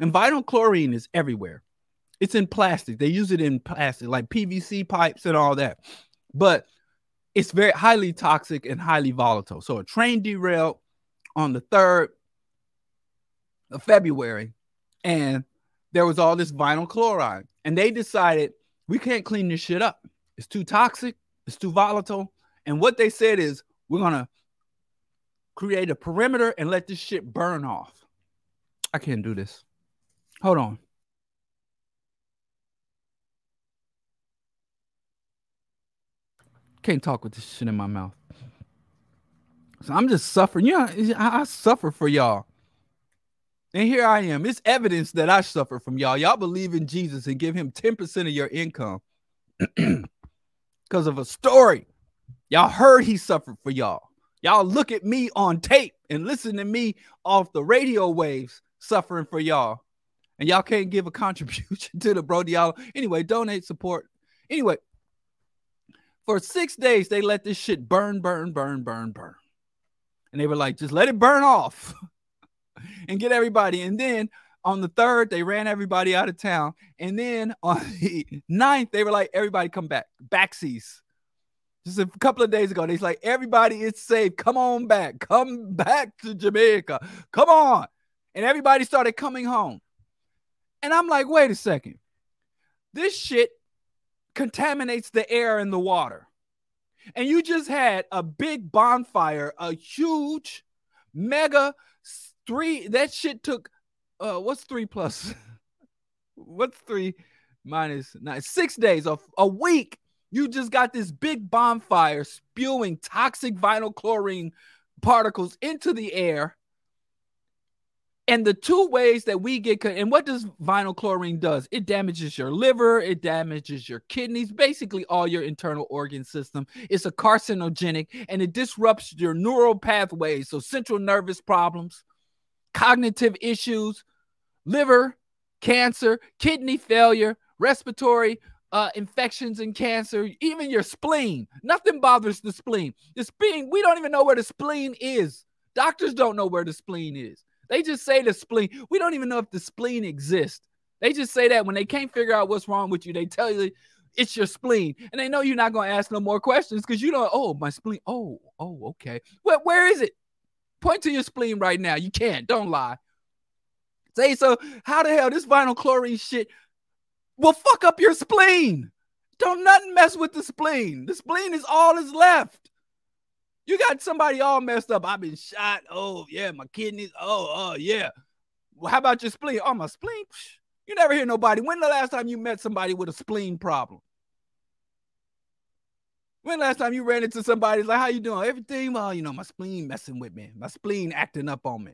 And vinyl chlorine is everywhere. It's in plastic. They use it in plastic, like PVC pipes and all that. But it's very highly toxic and highly volatile. So a train derailed on the third. Of February, and there was all this vinyl chloride, and they decided we can't clean this shit up. It's too toxic. It's too volatile. And what they said is we're gonna create a perimeter and let this shit burn off. I can't do this. Hold on. Can't talk with this shit in my mouth. So I'm just suffering. Yeah, I, I suffer for y'all. And here I am. It's evidence that I suffer from y'all. Y'all believe in Jesus and give him 10% of your income because of a story. Y'all heard he suffered for y'all. Y'all look at me on tape and listen to me off the radio waves suffering for y'all. And y'all can't give a contribution to the Brody Y'all Anyway, donate, support. Anyway, for six days, they let this shit burn, burn, burn, burn, burn. And they were like, just let it burn off and get everybody. And then on the third, they ran everybody out of town. And then on the ninth, they were like, everybody come back. Backsies. Just a couple of days ago, they's like, everybody is safe. Come on back. Come back to Jamaica. Come on. And everybody started coming home. And I'm like, wait a second. This shit contaminates the air and the water. And you just had a big bonfire, a huge mega three. That shit took uh what's three plus? what's three minus nine? Six days, a, a week. You just got this big bonfire spewing toxic vinyl chlorine particles into the air and the two ways that we get and what does vinyl chlorine does it damages your liver it damages your kidneys basically all your internal organ system it's a carcinogenic and it disrupts your neural pathways so central nervous problems cognitive issues liver cancer kidney failure respiratory uh, infections and cancer even your spleen nothing bothers the spleen the spleen we don't even know where the spleen is doctors don't know where the spleen is they just say the spleen. We don't even know if the spleen exists. They just say that when they can't figure out what's wrong with you, they tell you it's your spleen. And they know you're not going to ask no more questions because you don't, oh, my spleen. Oh, oh, okay. Well, where is it? Point to your spleen right now. You can't. Don't lie. Say so. How the hell this vinyl chlorine shit will fuck up your spleen? Don't nothing mess with the spleen. The spleen is all that's left. You got somebody all messed up. I've been shot. Oh, yeah, my kidneys. Oh, oh, yeah. Well, how about your spleen? Oh, my spleen. You never hear nobody. When the last time you met somebody with a spleen problem? When last time you ran into somebody like, how you doing? Everything? Well, you know, my spleen messing with me. My spleen acting up on me.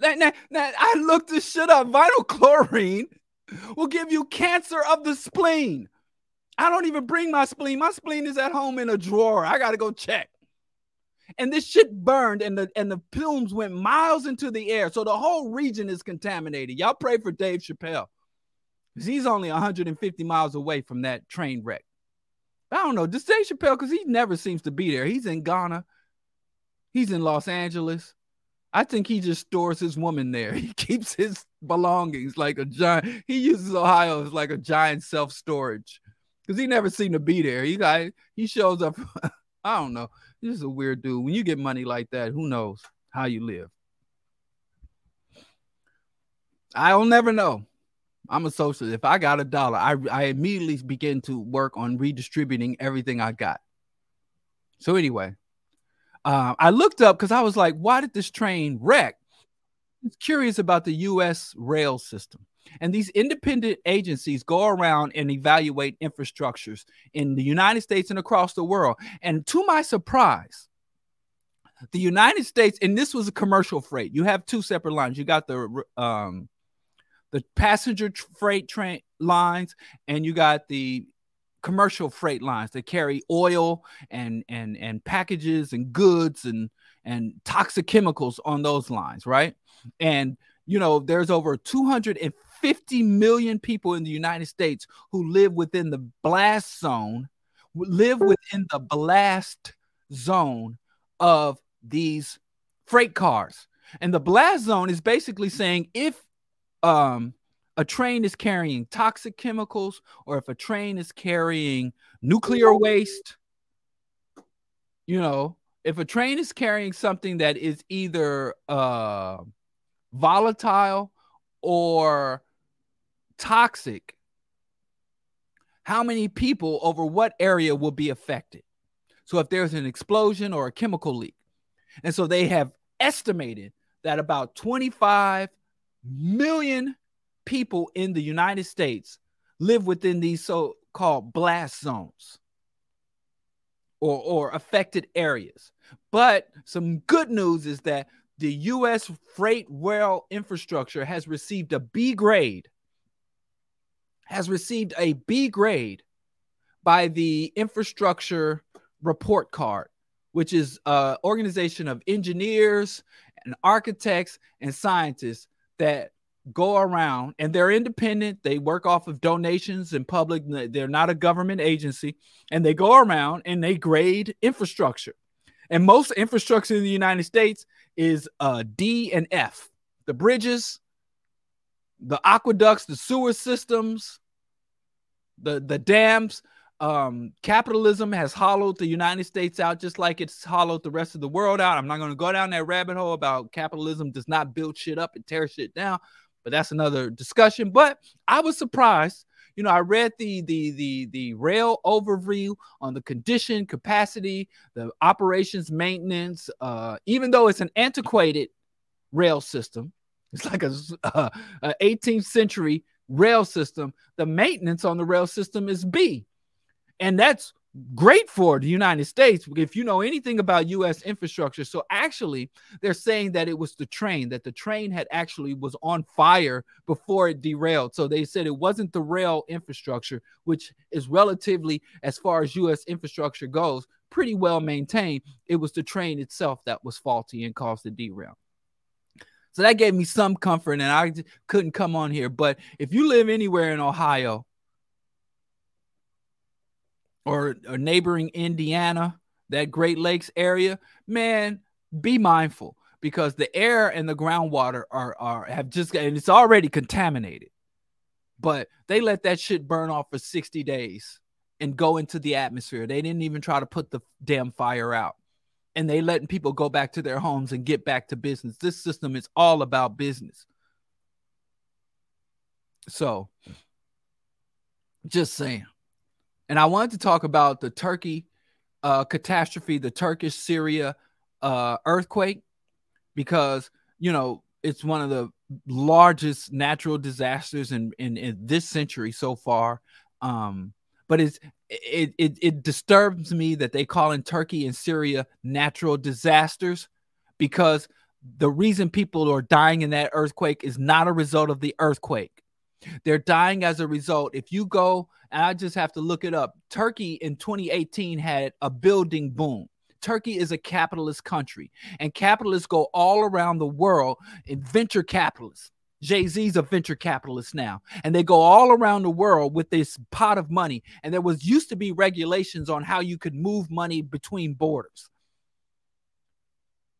Now, now, now I looked this shit up. Vinyl chlorine will give you cancer of the spleen. I don't even bring my spleen. My spleen is at home in a drawer. I gotta go check. And this shit burned, and the and the fumes went miles into the air. So the whole region is contaminated. Y'all pray for Dave Chappelle. He's only 150 miles away from that train wreck. I don't know. Just Dave Chappelle, because he never seems to be there. He's in Ghana. He's in Los Angeles. I think he just stores his woman there. He keeps his belongings like a giant. He uses Ohio as like a giant self-storage because he never seemed to be there. He got he shows up. I don't know. He's a weird dude. When you get money like that, who knows how you live? I'll never know. I'm a socialist. If I got a dollar, I, I immediately begin to work on redistributing everything I got. So anyway, uh, I looked up because I was like, why did this train wreck? I was curious about the U.S. rail system. And these independent agencies go around and evaluate infrastructures in the United States and across the world. And to my surprise, the United States, and this was a commercial freight. You have two separate lines. You got the um, the passenger freight train lines, and you got the commercial freight lines that carry oil and and and packages and goods and and toxic chemicals on those lines, right? And you know, there's over 250 million people in the United States who live within the blast zone, live within the blast zone of these freight cars. And the blast zone is basically saying if um, a train is carrying toxic chemicals or if a train is carrying nuclear waste, you know, if a train is carrying something that is either uh, volatile or toxic, how many people over what area will be affected? So if there's an explosion or a chemical leak. And so they have estimated that about 25 million people in the United States live within these so-called blast zones or, or affected areas. But some good news is that the U.S. freight rail infrastructure has received a B grade, has received a B grade by the infrastructure report card, which is an organization of engineers and architects and scientists that go around and they're independent. They work off of donations and public. They're not a government agency. And they go around and they grade infrastructure. And most infrastructure in the United States is uh, D and F the bridges, the aqueducts, the sewer systems, the, the dams. Um, capitalism has hollowed the United States out just like it's hollowed the rest of the world out. I'm not going to go down that rabbit hole about capitalism does not build shit up and tear shit down but that's another discussion. But I was surprised. You know, I read the the the the rail overview on the condition, capacity, the operations, maintenance. Uh, even though it's an antiquated rail system, it's like a, uh, a 18th century rail system. The maintenance on the rail system is B, and that's great for the United States if you know anything about US infrastructure. So actually they're saying that it was the train that the train had actually was on fire before it derailed. So they said it wasn't the rail infrastructure which is relatively as far as US infrastructure goes pretty well maintained. It was the train itself that was faulty and caused the derail. So that gave me some comfort and I couldn't come on here, but if you live anywhere in Ohio or, or neighboring Indiana, that Great Lakes area, man, be mindful because the air and the groundwater are are have just and it's already contaminated. But they let that shit burn off for 60 days and go into the atmosphere. They didn't even try to put the damn fire out. And they letting people go back to their homes and get back to business. This system is all about business. So just saying. And I wanted to talk about the Turkey uh, catastrophe, the Turkish Syria uh, earthquake, because, you know, it's one of the largest natural disasters in, in, in this century so far. Um, but it's it, it it disturbs me that they call in Turkey and Syria natural disasters because the reason people are dying in that earthquake is not a result of the earthquake. They're dying as a result. If you go, and I just have to look it up, Turkey in 2018 had a building boom. Turkey is a capitalist country, and capitalists go all around the world in venture capitalists. Jay Z's a venture capitalist now, and they go all around the world with this pot of money. And there was used to be regulations on how you could move money between borders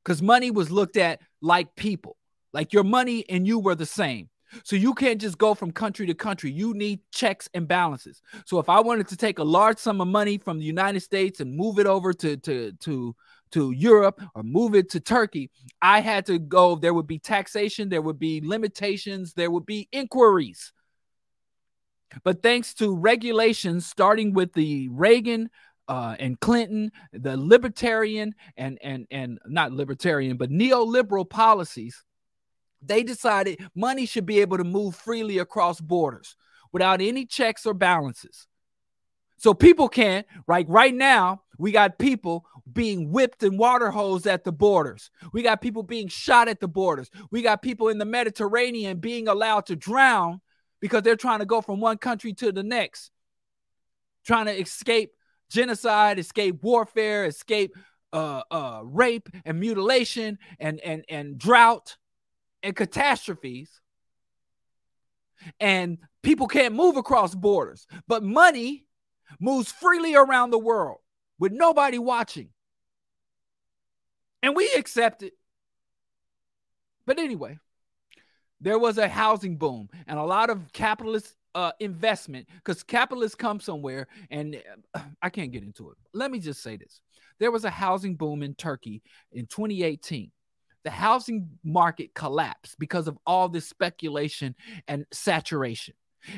because money was looked at like people, like your money and you were the same. So you can't just go from country to country. You need checks and balances. So if I wanted to take a large sum of money from the United States and move it over to to to to Europe or move it to Turkey, I had to go. There would be taxation, there would be limitations, there would be inquiries. But thanks to regulations, starting with the Reagan uh, and Clinton, the libertarian and and and not libertarian, but neoliberal policies, they decided money should be able to move freely across borders without any checks or balances. So people can't, like right now, we got people being whipped and water hosed at the borders. We got people being shot at the borders. We got people in the Mediterranean being allowed to drown because they're trying to go from one country to the next, trying to escape genocide, escape warfare, escape uh, uh, rape and mutilation and, and, and drought and catastrophes and people can't move across borders but money moves freely around the world with nobody watching and we accept it but anyway there was a housing boom and a lot of capitalist uh, investment because capitalists come somewhere, and uh, I can't get into it. Let me just say this: there was a housing boom in Turkey in 2018. The housing market collapsed because of all this speculation and saturation.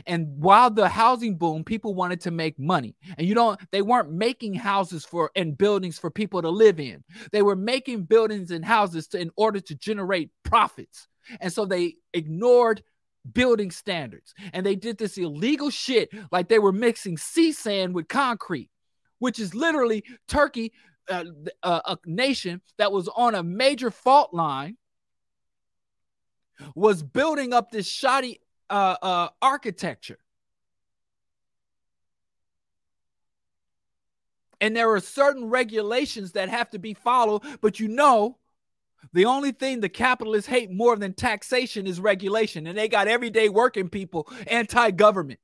And while the housing boom, people wanted to make money. And you don't, they weren't making houses for and buildings for people to live in. They were making buildings and houses to, in order to generate profits. And so they ignored building standards. And they did this illegal shit like they were mixing sea sand with concrete, which is literally Turkey, uh, uh, a nation that was on a major fault line, was building up this shoddy uh, uh, architecture. And there are certain regulations that have to be followed, but you know, the only thing the capitalists hate more than taxation is regulation. And they got everyday working people anti government.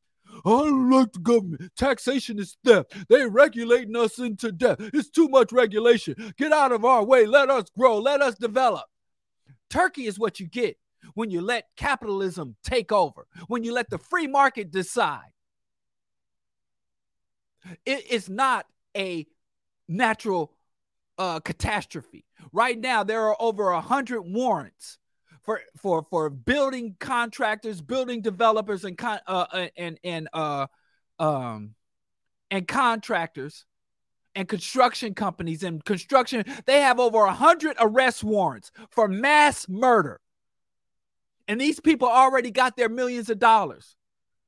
I don't like the government. Taxation is theft. They're regulating us into death. It's too much regulation. Get out of our way. Let us grow. Let us develop. Turkey is what you get when you let capitalism take over, when you let the free market decide. It is not a natural uh, catastrophe. Right now, there are over a hundred warrants for for for building contractors, building developers, and con- uh, uh and and uh um and contractors and construction companies and construction. They have over a hundred arrest warrants for mass murder. And these people already got their millions of dollars.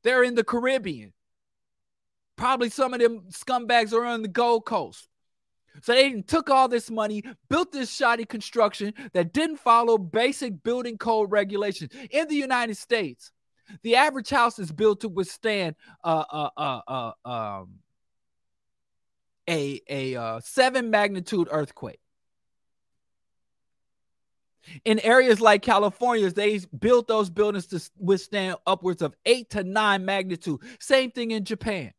They're in the Caribbean. Probably some of them scumbags are on the Gold Coast. So they took all this money, built this shoddy construction that didn't follow basic building code regulations. In the United States, the average house is built to withstand uh, uh, uh, uh um, a a uh, seven magnitude earthquake. In areas like California, they built those buildings to withstand upwards of eight to nine magnitude. Same thing in Japan.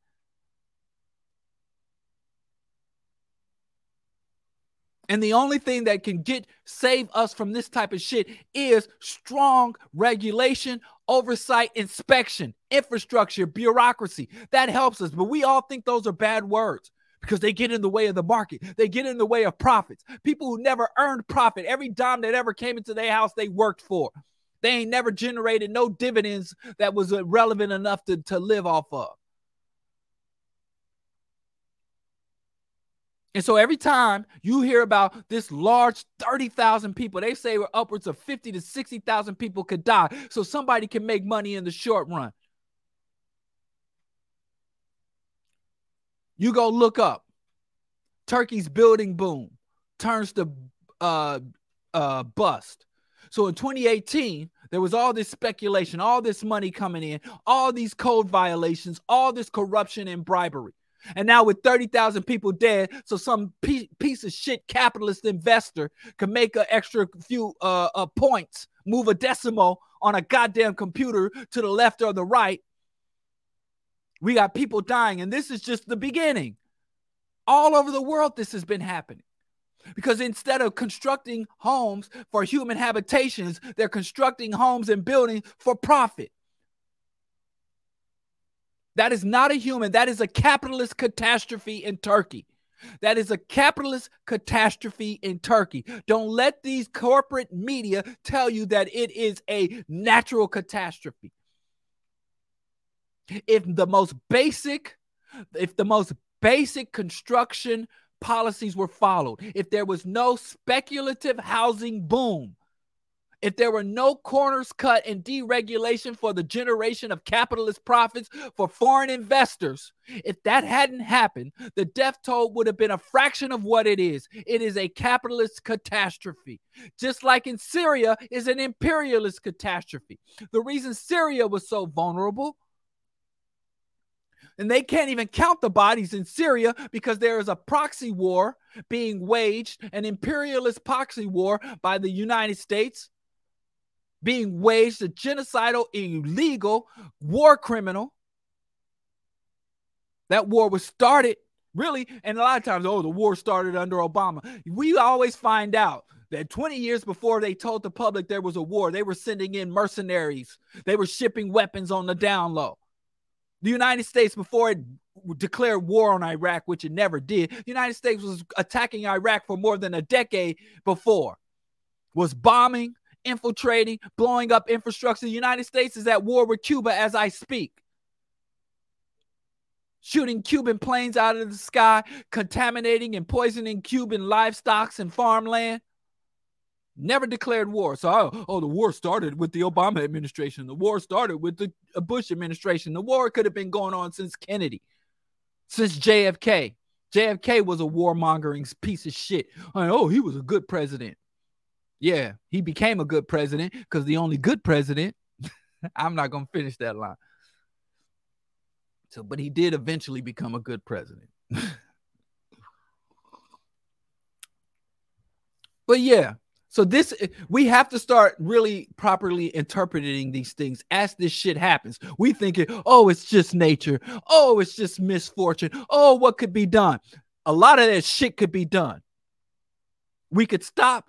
And the only thing that can get save us from this type of shit is strong regulation, oversight, inspection, infrastructure, bureaucracy. That helps us. But we all think those are bad words because they get in the way of the market. They get in the way of profits. People who never earned profit, every dime that ever came into their house, they worked for. They ain't never generated no dividends that was uh, relevant enough to, to live off of. And so every time you hear about this large 30,000 people, they say upwards of 50 to 60,000 people could die. So somebody can make money in the short run. You go look up Turkey's building boom turns to uh, uh, bust. So in 2018, there was all this speculation, all this money coming in, all these code violations, all this corruption and bribery. And now with 30,000 people dead, so some piece of shit capitalist investor can make an extra few uh, uh, points, move a decimal on a goddamn computer to the left or the right, we got people dying, and this is just the beginning. All over the world, this has been happening. Because instead of constructing homes for human habitations, they're constructing homes and buildings for profit. That is not a human, that is a capitalist catastrophe in Turkey. That is a capitalist catastrophe in Turkey. Don't let these corporate media tell you that it is a natural catastrophe if the most basic if the most basic construction policies were followed if there was no speculative housing boom if there were no corners cut and deregulation for the generation of capitalist profits for foreign investors, if that hadn't happened, the death toll would have been a fraction of what it is. It is a capitalist catastrophe. Just like in Syria is an imperialist catastrophe. The reason Syria was so vulnerable and they can't even count the bodies in Syria because there is a proxy war being waged, an imperialist proxy war by the United States being waged, a genocidal, illegal war criminal. That war was started really, and a lot of times, oh, the war started under Obama. We always find out that 20 years before they told the public there was a war, they were sending in mercenaries, they were shipping weapons on the down low. The United States, before it declared war on Iraq, which it never did, the United States was attacking Iraq for more than a decade before, was bombing, infiltrating, blowing up infrastructure. The United States is at war with Cuba as I speak. Shooting Cuban planes out of the sky, contaminating and poisoning Cuban livestock and farmland. Never declared war. So, oh, oh, the war started with the Obama administration. The war started with the Bush administration. The war could have been going on since Kennedy, since JFK. JFK was a warmongering piece of shit. oh, he was a good president. Yeah, he became a good president because the only good president, I'm not going to finish that line. So, but he did eventually become a good president. but yeah, so this we have to start really properly interpreting these things as this shit happens. We think it, oh, it's just nature. Oh, it's just misfortune. Oh, what could be done? A lot of that shit could be done. We could stop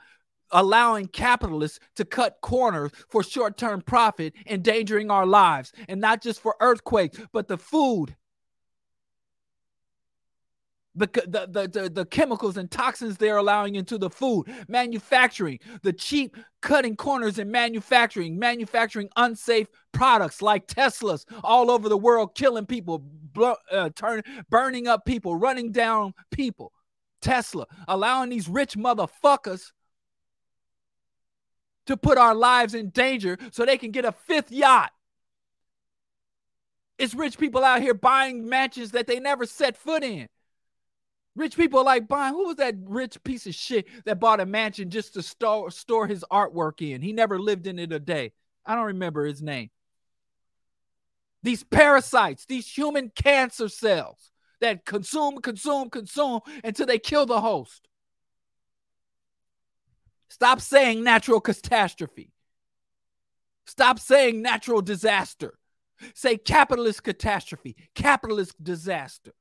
allowing capitalists to cut corners for short-term profit, endangering our lives, and not just for earthquakes, but the food. The, the, the, the, chemicals and toxins they're allowing into the food, manufacturing, the cheap cutting corners in manufacturing, manufacturing unsafe products like Teslas all over the world, killing people, uh, turn, burning up people, running down people. Tesla, allowing these rich motherfuckers to put our lives in danger so they can get a fifth yacht. It's rich people out here buying mansions that they never set foot in. Rich people like buying. Who was that rich piece of shit that bought a mansion just to store store his artwork in? He never lived in it a day. I don't remember his name. These parasites, these human cancer cells that consume, consume, consume until they kill the host. Stop saying natural catastrophe. Stop saying natural disaster. Say capitalist catastrophe, capitalist disaster.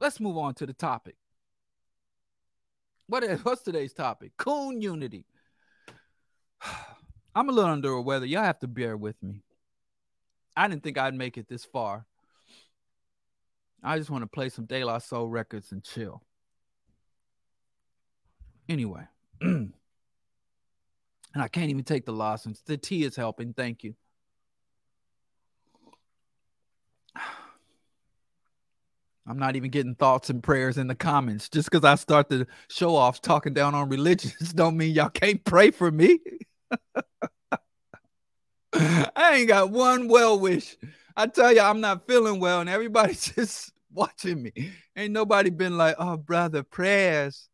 Let's move on to the topic. What is what's today's topic? Coon unity. I'm a little under the weather. Y'all have to bear with me. I didn't think I'd make it this far. I just want to play some De La Soul records and chill. Anyway, and I can't even take the. And the tea is helping. Thank you. I'm not even getting thoughts and prayers in the comments. Just because I start the show off talking down on religions don't mean y'all can't pray for me. I ain't got one well wish. I tell you, I'm not feeling well, and everybody's just watching me. Ain't nobody been like, oh, brother, prayers.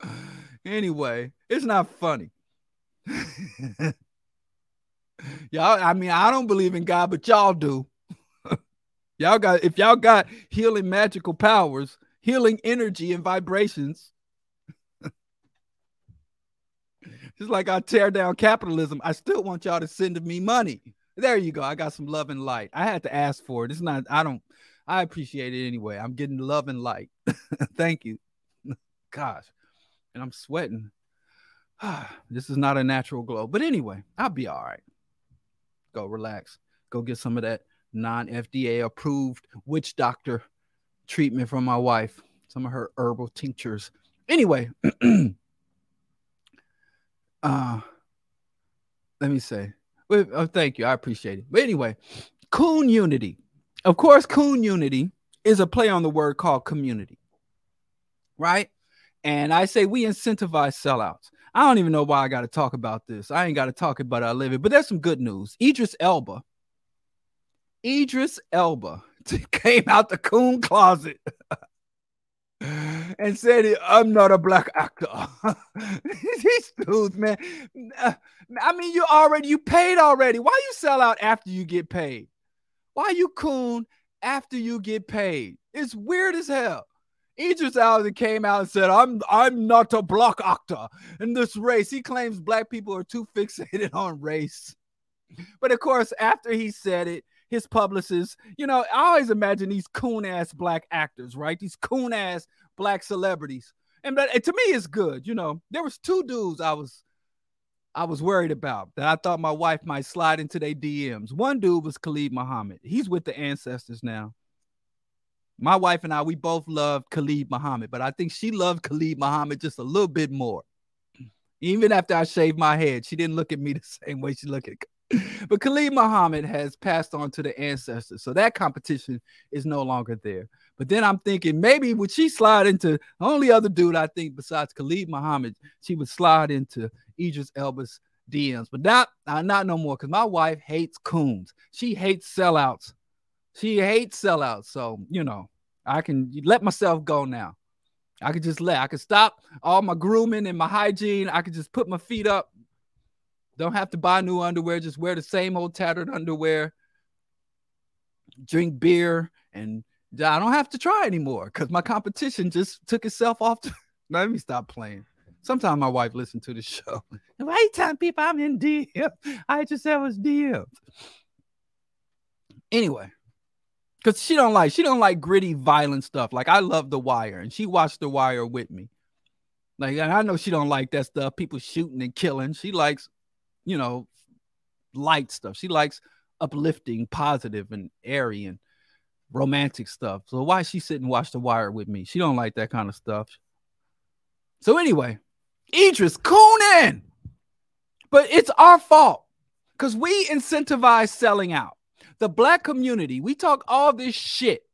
anyway, it's not funny. y'all, I mean, I don't believe in God, but y'all do. Y'all got if y'all got healing magical powers, healing energy and vibrations. Just like I tear down capitalism, I still want y'all to send me money. There you go. I got some love and light. I had to ask for it. It's not, I don't, I appreciate it anyway. I'm getting love and light. Thank you. Gosh. And I'm sweating. this is not a natural glow. But anyway, I'll be all right. Go relax. Go get some of that non FDA approved witch doctor treatment from my wife, some of her herbal tinctures. Anyway, uh, let me say, oh, thank you. I appreciate it. But anyway, Coon Unity. Of course, Coon Unity is a play on the word called community, right? And I say we incentivize sellouts. I don't even know why I got to talk about this. I ain't got to talk about it. I live it. But there's some good news. Idris Elba Idris Elba came out the coon closet and said, I'm not a black actor. These dudes, man. I mean, you already you paid already. Why you sell out after you get paid? Why you coon after you get paid? It's weird as hell. Idris Elba came out and said, "I'm I'm not a black actor in this race." He claims black people are too fixated on race. But of course, after he said it, his publicists. You know, I always imagine these coon ass black actors, right? These coon ass black celebrities. And but to me, it's good. You know, there was two dudes I was I was worried about that I thought my wife might slide into their DMs. One dude was Khalid Muhammad. He's with the ancestors now. My wife and I, we both love Khalid Muhammad, but I think she loved Khalid Muhammad just a little bit more. Even after I shaved my head, she didn't look at me the same way she looked at. But Khalid Muhammad has passed on to the ancestors, so that competition is no longer there. But then I'm thinking maybe would she slide into only other dude I think besides Khalid Muhammad, she would slide into Idris Elba's DMs, but not not no more because my wife hates coons. She hates sellouts. She hates sellouts. So you know, I can let myself go now. I could just let. I could stop all my grooming and my hygiene. I could just put my feet up. Don't have to buy new underwear. Just wear the same old tattered underwear. Drink beer and I don't have to try anymore because my competition just took itself off. To, let me stop playing. Sometimes my wife listens to the show. Why you telling people I'm in DM? I just said was DM. Anyway, because she don't like she don't like gritty, violent stuff. Like I love The Wire, and she watched The Wire with me. Like, and I know she don't like that stuff. People shooting and killing. She likes, you know, light stuff. She likes uplifting, positive, and airy and romantic stuff. So why she sit and watch The Wire with me? She don't like that kind of stuff. So anyway, Idris Coonan. But it's our fault because we incentivize selling out. The black community, we talk all this shit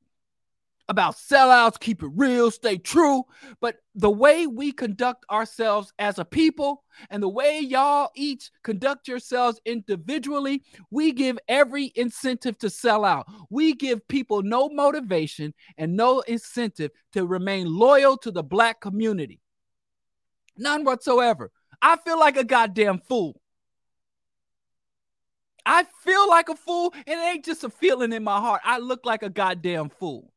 about sellouts, keep it real, stay true. But the way we conduct ourselves as a people and the way y'all each conduct yourselves individually, we give every incentive to sell out. We give people no motivation and no incentive to remain loyal to the black community. None whatsoever. I feel like a goddamn fool. I feel like a fool, and it ain't just a feeling in my heart. I look like a goddamn fool.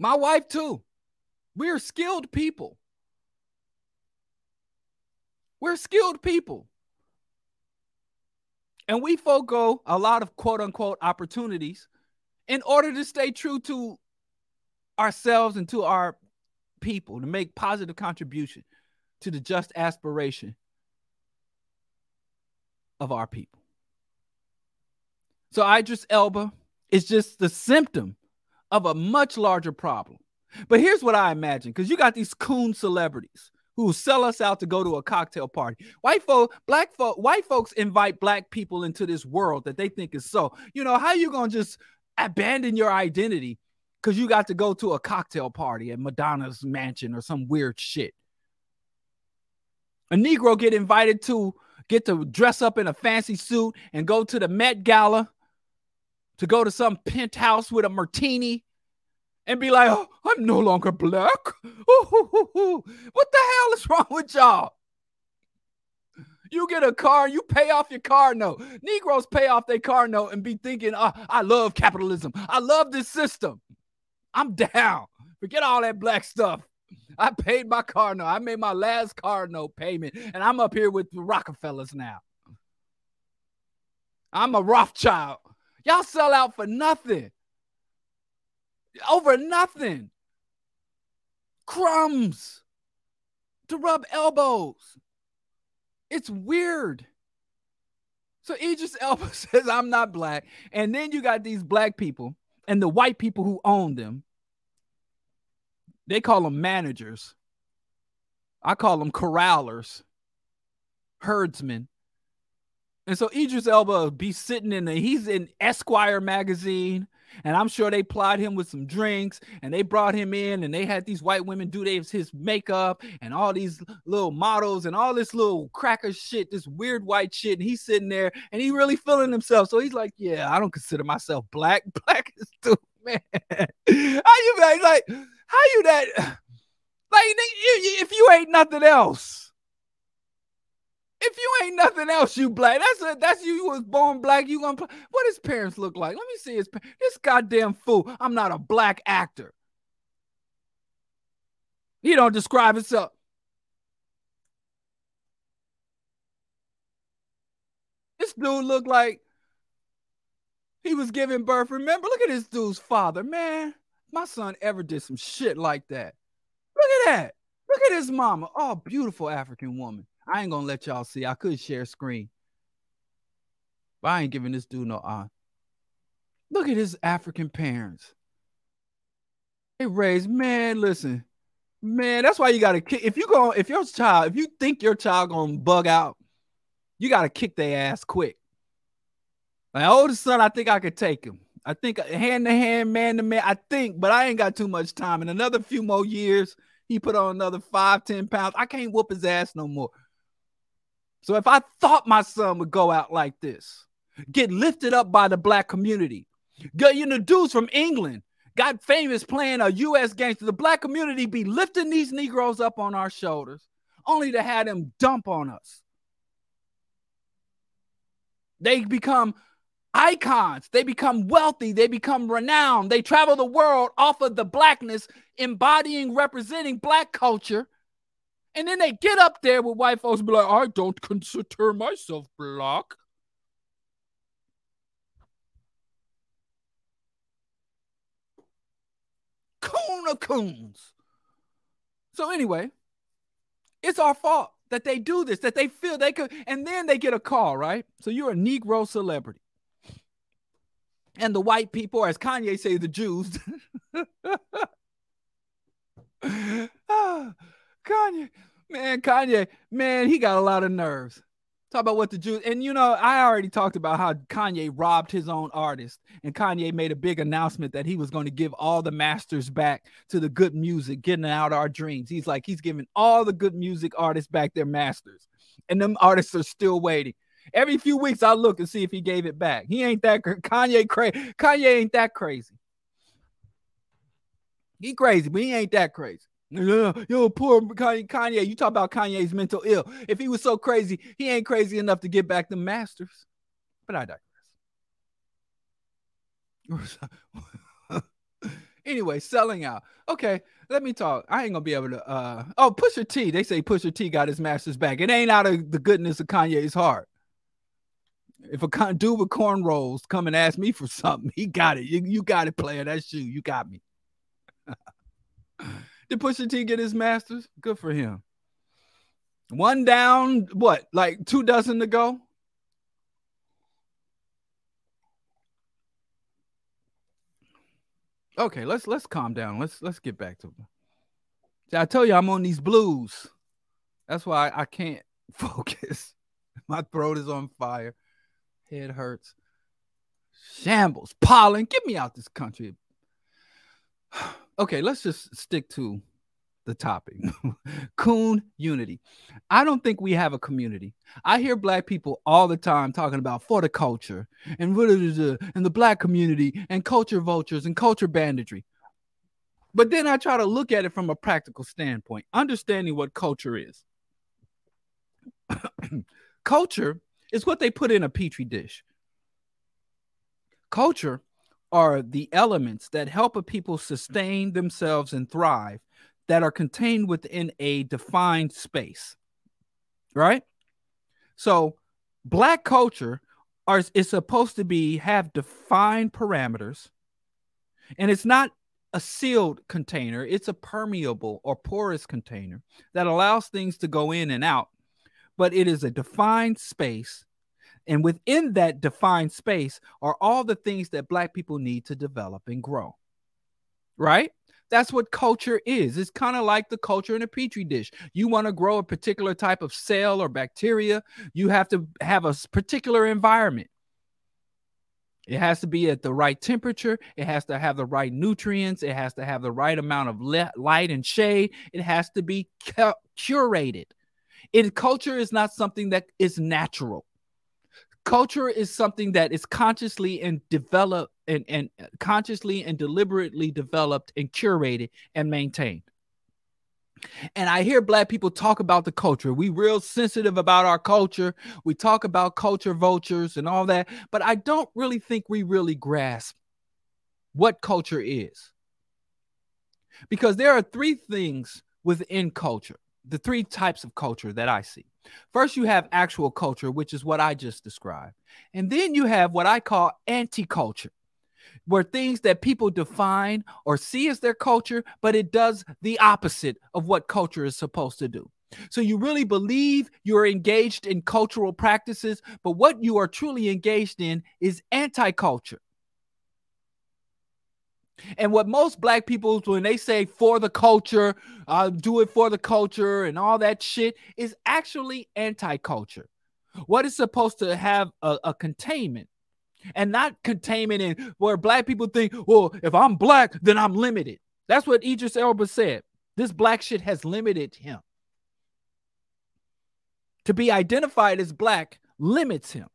My wife, too. We're skilled people. We're skilled people. And we forego a lot of quote unquote opportunities in order to stay true to ourselves and to our people to make positive contribution to the just aspiration of our people. So Idris Elba is just the symptom of a much larger problem. But here's what I imagine because you got these coon celebrities who sell us out to go to a cocktail party. White folk, black folk, white folks invite black people into this world that they think is so. You know, how you gonna just abandon your identity because you got to go to a cocktail party at Madonna's mansion or some weird shit. A Negro get invited to get to dress up in a fancy suit and go to the Met Gala to go to some penthouse with a martini and be like, oh, I'm no longer black. Ooh, what the hell is wrong with y'all? You get a car, you pay off your car note. Negroes pay off their car note and be thinking, oh, I love capitalism. I love this system. I'm down. Forget all that black stuff. I paid my car note. I made my last car note payment, and I'm up here with the Rockefellers now. I'm a Rothschild. Y'all sell out for nothing. Over nothing. Crumbs to rub elbows. It's weird. So Idris Elba says, I'm not black. And then you got these black people and the white people who own them, they call them managers. I call them corrallers, herdsmen. And so Idris Elba be sitting in the he's in Esquire magazine, and I'm sure they plied him with some drinks, and they brought him in, and they had these white women do his makeup and all these little models and all this little cracker shit, this weird white shit, and he's sitting there and he really feeling himself. So he's like, "Yeah, I don't consider myself black. Black is too man. How you like? How you that? Like, if you ain't nothing else." If you ain't nothing else, you black. That's a, that's you. You was born black. You gonna. What his parents look like? Let me see his. This goddamn fool. I'm not a black actor. He don't describe himself. This dude looked like he was giving birth. Remember, look at this dude's father, man. My son ever did some shit like that. Look at that. Look at his mama. Oh, beautiful African woman. I ain't gonna let y'all see. I could share screen. But I ain't giving this dude no eye. Look at his African parents. They raised, man, listen. Man, that's why you gotta kick. If you go, if your child, if you think your child gonna bug out, you gotta kick their ass quick. My oldest son, I think I could take him. I think uh, hand to hand, man to man. I think, but I ain't got too much time. In another few more years, he put on another five, ten pounds. I can't whoop his ass no more. So if I thought my son would go out like this, get lifted up by the black community, get you know dudes from England got famous playing a U.S. gangster, the black community be lifting these Negroes up on our shoulders, only to have them dump on us. They become icons. They become wealthy. They become renowned. They travel the world off of the blackness, embodying, representing black culture. And then they get up there with white folks be like, I don't consider myself black. Coon of coons. So, anyway, it's our fault that they do this, that they feel they could, and then they get a call, right? So, you're a Negro celebrity and the white people, as Kanye say, the Jews. ah, Kanye, man, Kanye, man, he got a lot of nerves. Talk about what the Jews, and you know, I already talked about how Kanye robbed his own artist, and Kanye made a big announcement that he was going to give all the masters back to the good music, getting out our dreams. He's like, he's giving all the good music artists back their masters, and them artists are still waiting. Every few weeks, I look and see if he gave it back. He ain't that Kanye crazy. Kanye ain't that crazy. He crazy, but he ain't that crazy. Yo, poor Kanye. You talk about Kanye's mental ill. If he was so crazy, he ain't crazy enough to get back the masters. But I digress. anyway, selling out. Okay, let me talk. I ain't gonna be able to. uh Oh, Pusha T. They say Pusha T got his masters back. It ain't out of the goodness of Kanye's heart. If a dude with cornrows come and ask me for something, he got it. You, you got it, player. That's you. You got me. Did Pusha T get his masters? Good for him. One down, what, like two dozen to go? Okay, let's let's calm down. Let's let's get back to. See, I tell you, I'm on these blues. That's why I, I can't focus. My throat is on fire. Head hurts. Shambles. Pollen. Get me out this country. okay, let's just stick to the topic. Coon unity. I don't think we have a community. I hear black people all the time talking about for the culture and uh, and the black community and culture vultures and culture banditry. But then I try to look at it from a practical standpoint, understanding what culture is. culture is what they put in a petri dish. Culture are the elements that help a people sustain themselves and thrive that are contained within a defined space. Right? So, black culture are, is supposed to be have defined parameters and it's not a sealed container, it's a permeable or porous container that allows things to go in and out but it is a defined space. And within that defined space are all the things that Black people need to develop and grow. Right? That's what culture is. It's kind of like the culture in a petri dish. You want to grow a particular type of cell or bacteria, you have to have a particular environment. It has to be at the right temperature. It has to have the right nutrients. It has to have the right amount of light and shade. It has to be curated. In culture is not something that is natural. Culture is something that is consciously and developed and, and consciously and deliberately developed and curated and maintained. And I hear black people talk about the culture. We real sensitive about our culture. We talk about culture vultures and all that, but I don't really think we really grasp what culture is. Because there are three things within culture the three types of culture that I see. First, you have actual culture, which is what I just described. And then you have what I call anti culture, where things that people define or see as their culture, but it does the opposite of what culture is supposed to do. So you really believe you're engaged in cultural practices, but what you are truly engaged in is anti culture. And what most black people, when they say for the culture, uh, do it for the culture and all that shit, is actually anti culture. What is supposed to have a, a containment and not containment in where black people think, well, if I'm black, then I'm limited. That's what Idris Elba said. This black shit has limited him. To be identified as black limits him.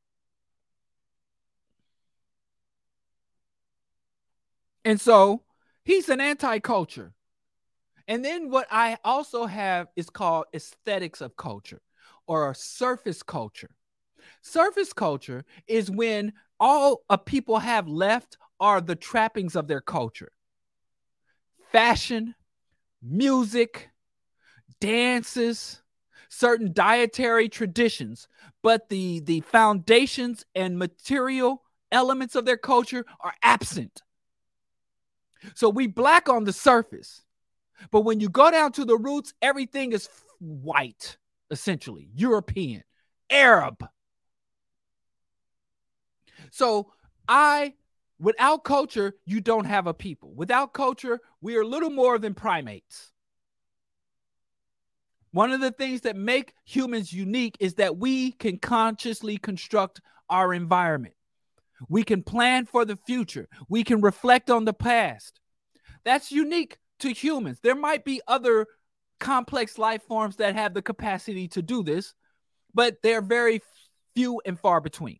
And so he's an anti culture. And then what I also have is called aesthetics of culture or surface culture. Surface culture is when all a people have left are the trappings of their culture fashion, music, dances, certain dietary traditions, but the the foundations and material elements of their culture are absent. So we black on the surface, but when you go down to the roots, everything is white, essentially European, Arab. So I without culture, you don't have a people. Without culture, we are little more than primates. One of the things that make humans unique is that we can consciously construct our environment. We can plan for the future. We can reflect on the past. That's unique to humans. There might be other complex life forms that have the capacity to do this, but they're very few and far between.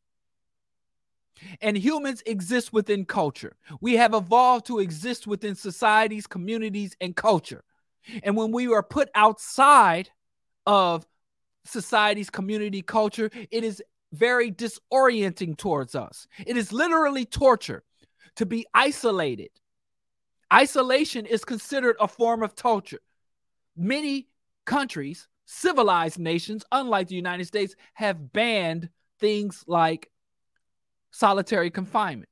And humans exist within culture. We have evolved to exist within societies, communities, and culture. And when we are put outside of society's community culture, it is very disorienting towards us. It is literally torture to be isolated. Isolation is considered a form of torture. Many countries, civilized nations, unlike the United States, have banned things like solitary confinement.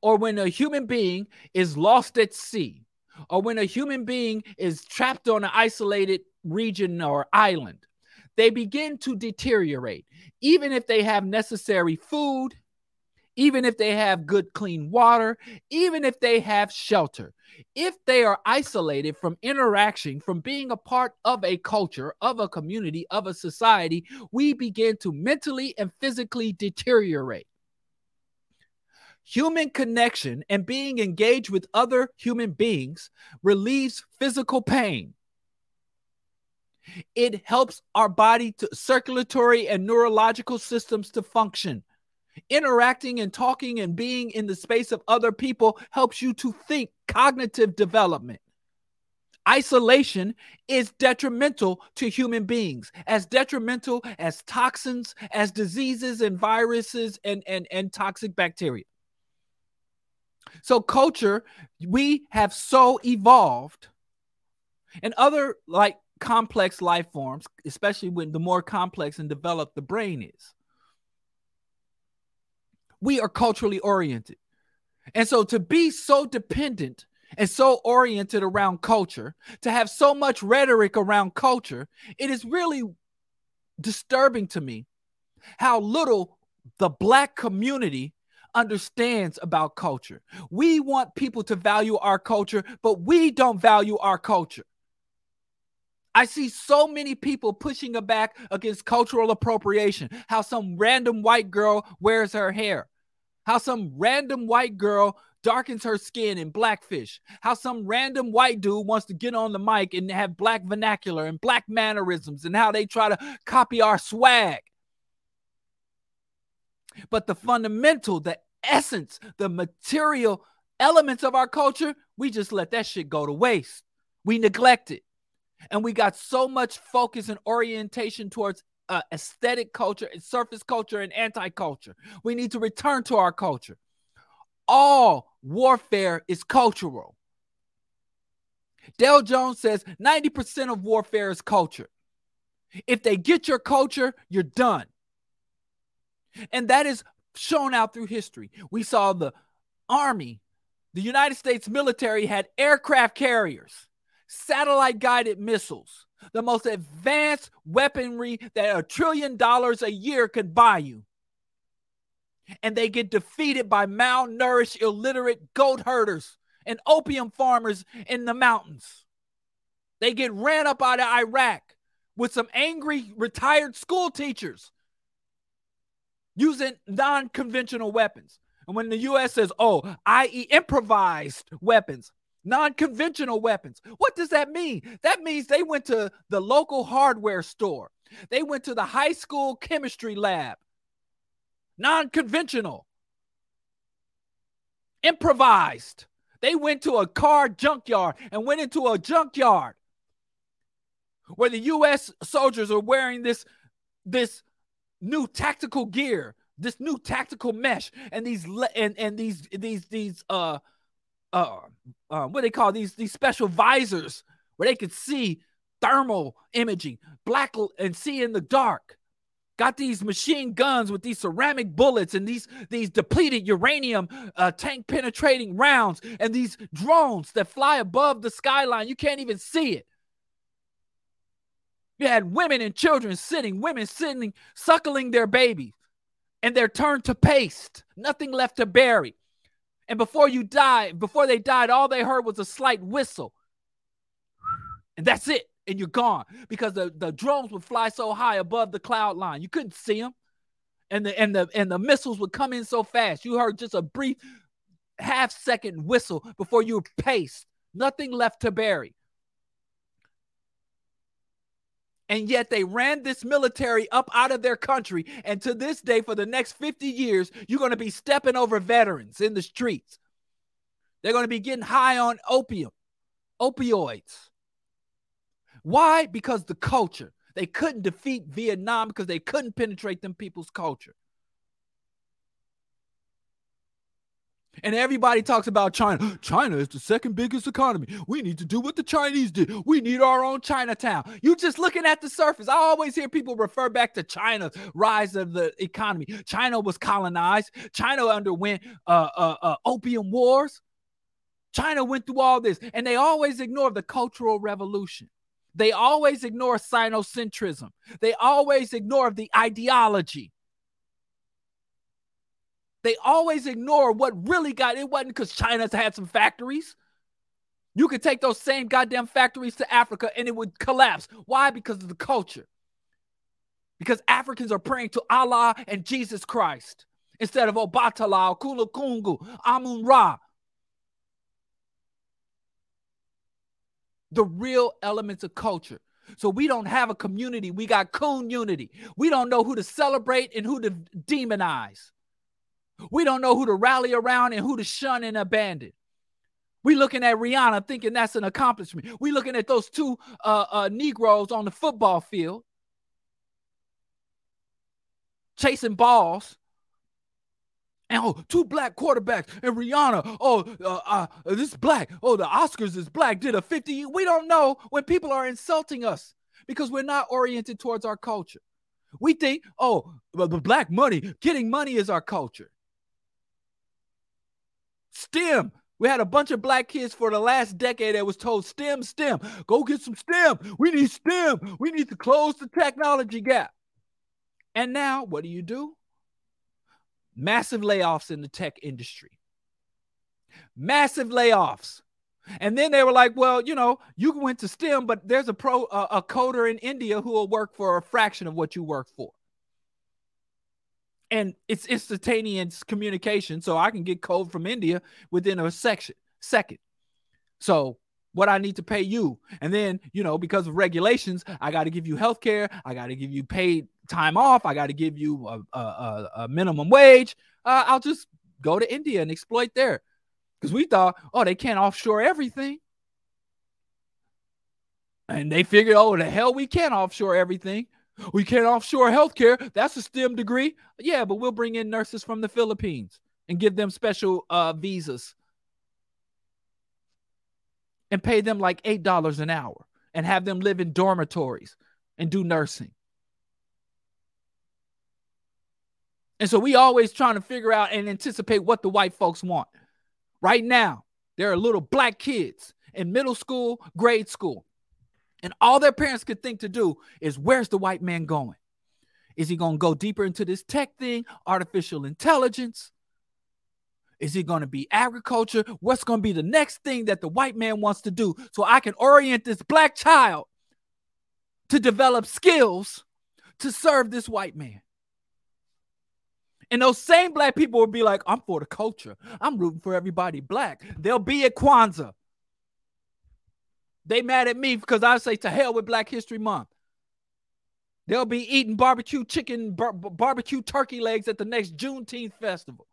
Or when a human being is lost at sea or when a human being is trapped on an isolated region or island, they begin to deteriorate. Even if they have necessary food, even if they have good, clean water, even if they have shelter, if they are isolated from interaction, from being a part of a culture, of a community, of a society, we begin to mentally and physically deteriorate. Human connection and being engaged with other human beings relieves physical pain. It helps our body to circulatory and neurological systems to function. Interacting and talking and being in the space of other people helps you to think cognitive development. Isolation is detrimental to human beings, as detrimental as toxins, as diseases and viruses and, and, and toxic bacteria. So, culture, we have so evolved, and other like complex life forms, especially when the more complex and developed the brain is. We are culturally oriented. And so, to be so dependent and so oriented around culture, to have so much rhetoric around culture, it is really disturbing to me how little the Black community understands about culture. We want people to value our culture, but we don't value our culture. I see so many people pushing back against cultural appropriation. How some random white girl wears her hair. How some random white girl darkens her skin in blackfish. How some random white dude wants to get on the mic and have black vernacular and black mannerisms and how they try to copy our swag. But the fundamental, the essence, the material elements of our culture, we just let that shit go to waste. We neglect it. And we got so much focus and orientation towards uh, aesthetic culture and surface culture and anti culture. We need to return to our culture. All warfare is cultural. Dale Jones says 90% of warfare is culture. If they get your culture, you're done. And that is shown out through history. We saw the Army, the United States military had aircraft carriers, satellite guided missiles, the most advanced weaponry that a trillion dollars a year could buy you. And they get defeated by malnourished, illiterate goat herders and opium farmers in the mountains. They get ran up out of Iraq with some angry retired school teachers using non conventional weapons. And when the US says, oh, i.e., improvised weapons, non conventional weapons, what does that mean? That means they went to the local hardware store, they went to the high school chemistry lab, non conventional, improvised. They went to a car junkyard and went into a junkyard where the US soldiers are wearing this this new tactical gear, this new tactical mesh and these and and these these these uh uh, uh what they call these these special visors where they could see thermal imaging, black and see in the dark. Got these machine guns with these ceramic bullets and these these depleted uranium uh, tank penetrating rounds and these drones that fly above the skyline. You can't even see it. You had women and children sitting, women sitting, suckling their babies, and they're turned to paste, nothing left to bury. And before you die, before they died, all they heard was a slight whistle. And that's it. And you're gone because the, the drones would fly so high above the cloud line. You couldn't see them. And the and the and the missiles would come in so fast. You heard just a brief half second whistle before you were paced. Nothing left to bury. And yet they ran this military up out of their country. And to this day, for the next 50 years, you're going to be stepping over veterans in the streets. They're going to be getting high on opium, opioids. Why? Because the culture. They couldn't defeat Vietnam because they couldn't penetrate them people's culture. And everybody talks about China. China is the second biggest economy. We need to do what the Chinese did. We need our own Chinatown. You're just looking at the surface. I always hear people refer back to China's rise of the economy. China was colonized. China underwent uh, uh, uh, opium wars. China went through all this, and they always ignore the Cultural Revolution. They always ignore Sinocentrism. They always ignore the ideology. They always ignore what really got it wasn't because China's had some factories. You could take those same goddamn factories to Africa and it would collapse. Why? Because of the culture. Because Africans are praying to Allah and Jesus Christ instead of Obatala, Kulukungu, Amun Ra. The real elements of culture. So we don't have a community. We got coon unity. We don't know who to celebrate and who to demonize. We don't know who to rally around and who to shun and abandon. We looking at Rihanna thinking that's an accomplishment. We looking at those two uh, uh, Negroes on the football field chasing balls. And oh, two black quarterbacks and Rihanna. Oh, uh, uh, this black. Oh, the Oscars is black. Did a 50. We don't know when people are insulting us because we're not oriented towards our culture. We think, oh, the black money, getting money is our culture. STEM. We had a bunch of black kids for the last decade that was told STEM, STEM, go get some STEM. We need STEM. We need to close the technology gap. And now, what do you do? Massive layoffs in the tech industry. Massive layoffs. And then they were like, well, you know, you went to STEM, but there's a pro uh, a coder in India who will work for a fraction of what you work for and it's instantaneous communication. So I can get code from India within a section second. So what I need to pay you. And then, you know, because of regulations, I got to give you health care. I got to give you paid time off. I got to give you a, a, a minimum wage. Uh, I'll just go to India and exploit there. Because we thought, oh, they can't offshore everything. And they figured, oh, the hell, we can't offshore everything. We can't offshore healthcare. That's a STEM degree. Yeah, but we'll bring in nurses from the Philippines and give them special uh, visas and pay them like $8 an hour and have them live in dormitories and do nursing. And so we always trying to figure out and anticipate what the white folks want. Right now, there are little black kids in middle school, grade school And all their parents could think to do is where's the white man going? Is he going to go deeper into this tech thing, artificial intelligence? Is it going to be agriculture? What's going to be the next thing that the white man wants to do so I can orient this black child to develop skills to serve this white man? And those same black people will be like, I'm for the culture. I'm rooting for everybody black. They'll be at Kwanzaa. They mad at me because I say to hell with Black History Month. They'll be eating barbecue chicken, bar- barbecue turkey legs at the next Juneteenth festival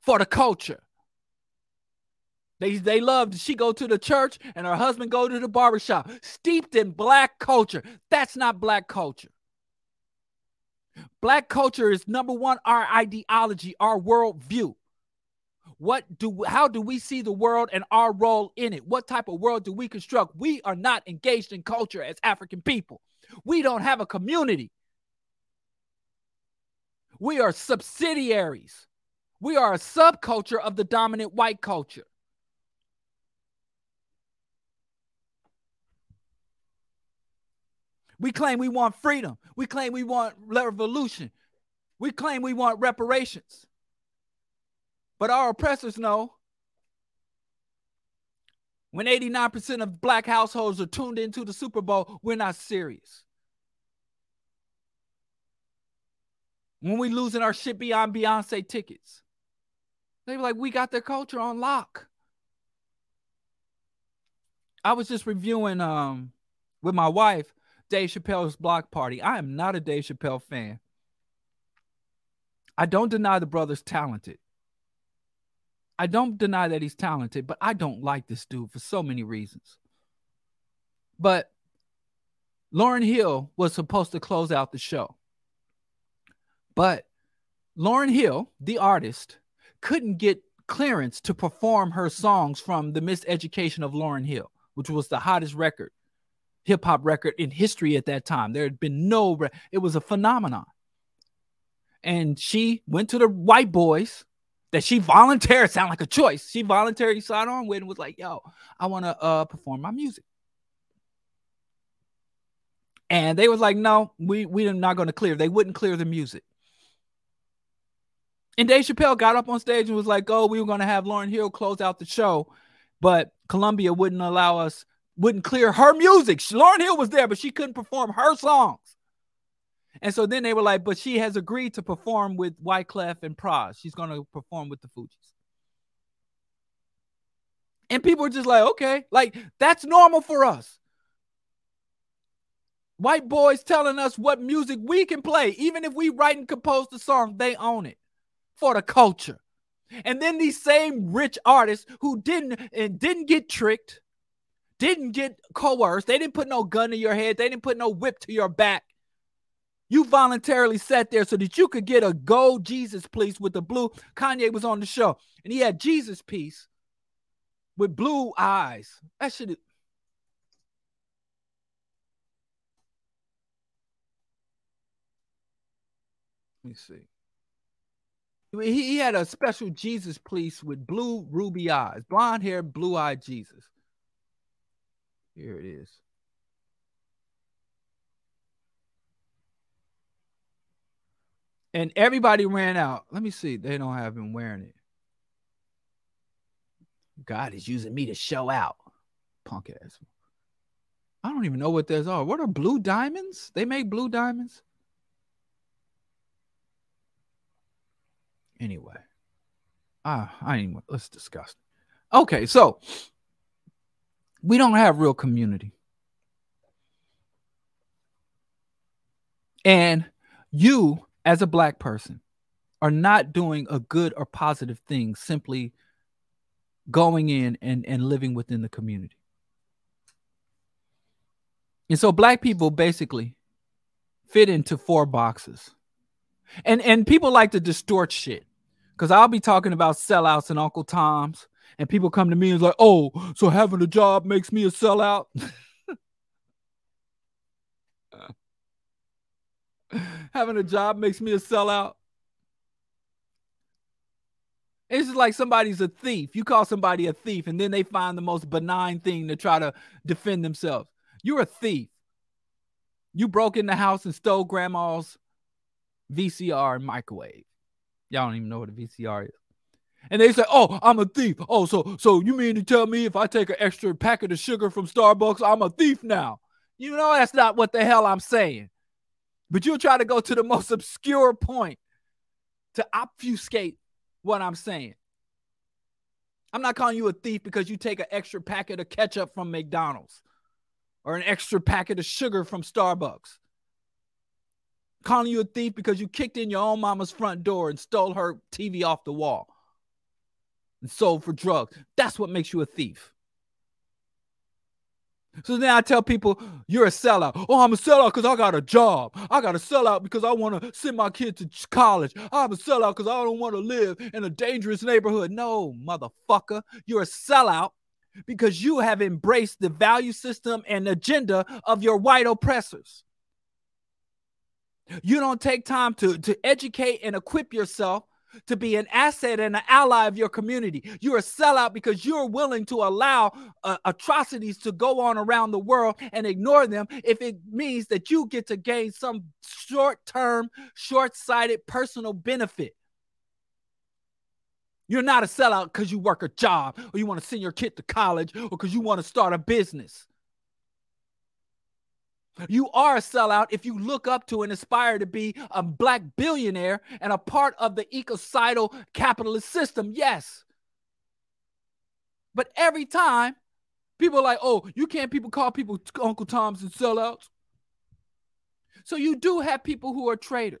for the culture. They, they love she go to the church and her husband go to the barbershop steeped in black culture that's not black culture black culture is number one our ideology our worldview what do how do we see the world and our role in it what type of world do we construct we are not engaged in culture as african people we don't have a community we are subsidiaries we are a subculture of the dominant white culture. We claim we want freedom. We claim we want revolution. We claim we want reparations. But our oppressors know when 89% of black households are tuned into the Super Bowl, we're not serious. When we losing our shit beyond Beyonce tickets. They were like, we got their culture on lock. I was just reviewing um with my wife Dave Chappelle's block party. I am not a Dave Chappelle fan. I don't deny the brother's talented. I don't deny that he's talented, but I don't like this dude for so many reasons. But Lauryn Hill was supposed to close out the show. But Lauryn Hill, the artist, couldn't get clearance to perform her songs from the Miseducation of Lauryn Hill, which was the hottest record, hip hop record in history at that time. There had been no, re- it was a phenomenon. And she went to the white boys that she voluntarily sound like a choice. She voluntarily signed on with and was like, "Yo, I want to uh, perform my music." And they was like, "No, we we're not going to clear." They wouldn't clear the music. And Dave Chappelle got up on stage and was like, "Oh, we were going to have Lauryn Hill close out the show, but Columbia wouldn't allow us, wouldn't clear her music. Lauryn Hill was there, but she couldn't perform her songs." And so then they were like, "But she has agreed to perform with Wyclef and Pras. She's going to perform with the Fugees." And people were just like, "Okay, like that's normal for us." White boys telling us what music we can play, even if we write and compose the song, they own it for the culture. And then these same rich artists who didn't and didn't get tricked, didn't get coerced, they didn't put no gun to your head, they didn't put no whip to your back. You voluntarily sat there so that you could get a gold Jesus piece with the blue. Kanye was on the show and he had Jesus piece with blue eyes. That should Let me see. He, he had a special Jesus piece with blue ruby eyes, blonde hair, blue eyed Jesus. Here it is. And everybody ran out. Let me see. They don't have him wearing it. God is using me to show out. Punk ass. I don't even know what those are. What are blue diamonds? They make blue diamonds? Anyway, ah, I ain't. Let's discuss. Okay, so we don't have real community, and you, as a black person, are not doing a good or positive thing simply going in and, and living within the community. And so black people basically fit into four boxes. And and people like to distort shit. Because I'll be talking about sellouts and Uncle Tom's, and people come to me and like, oh, so having a job makes me a sellout. having a job makes me a sellout. It's just like somebody's a thief. You call somebody a thief, and then they find the most benign thing to try to defend themselves. You're a thief. You broke in the house and stole grandma's VCR and microwave. Y'all don't even know what a VCR is. And they say, "Oh, I'm a thief." Oh, so so you mean to tell me if I take an extra packet of sugar from Starbucks, I'm a thief now? You know that's not what the hell I'm saying. But you'll try to go to the most obscure point to obfuscate what I'm saying. I'm not calling you a thief because you take an extra packet of ketchup from McDonald's or an extra packet of sugar from Starbucks. I'm calling you a thief because you kicked in your own mama's front door and stole her TV off the wall and sold for drugs. That's what makes you a thief. So then I tell people, you're a sellout. Oh, I'm a sellout because I got a job. I got a sellout because I want to send my kid to college. I'm a sellout because I don't want to live in a dangerous neighborhood. No, motherfucker. You're a sellout because you have embraced the value system and agenda of your white oppressors. You don't take time to, to educate and equip yourself to be an asset and an ally of your community. You're a sellout because you're willing to allow uh, atrocities to go on around the world and ignore them if it means that you get to gain some short term, short sighted personal benefit. You're not a sellout because you work a job or you want to send your kid to college or because you want to start a business. You are a sellout if you look up to and aspire to be a black billionaire and a part of the ecocidal capitalist system. Yes. But every time people are like, oh, you can't people call people Uncle Toms and sellouts. So you do have people who are traitors.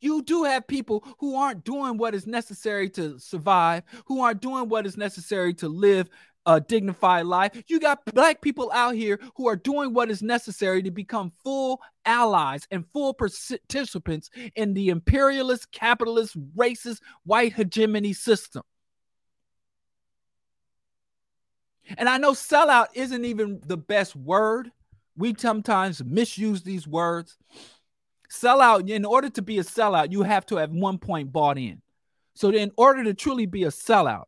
You do have people who aren't doing what is necessary to survive, who aren't doing what is necessary to live a dignified life. You got black people out here who are doing what is necessary to become full allies and full participants in the imperialist, capitalist, racist, white hegemony system. And I know sellout isn't even the best word. We sometimes misuse these words. Sellout, in order to be a sellout, you have to have one point bought in. So, in order to truly be a sellout,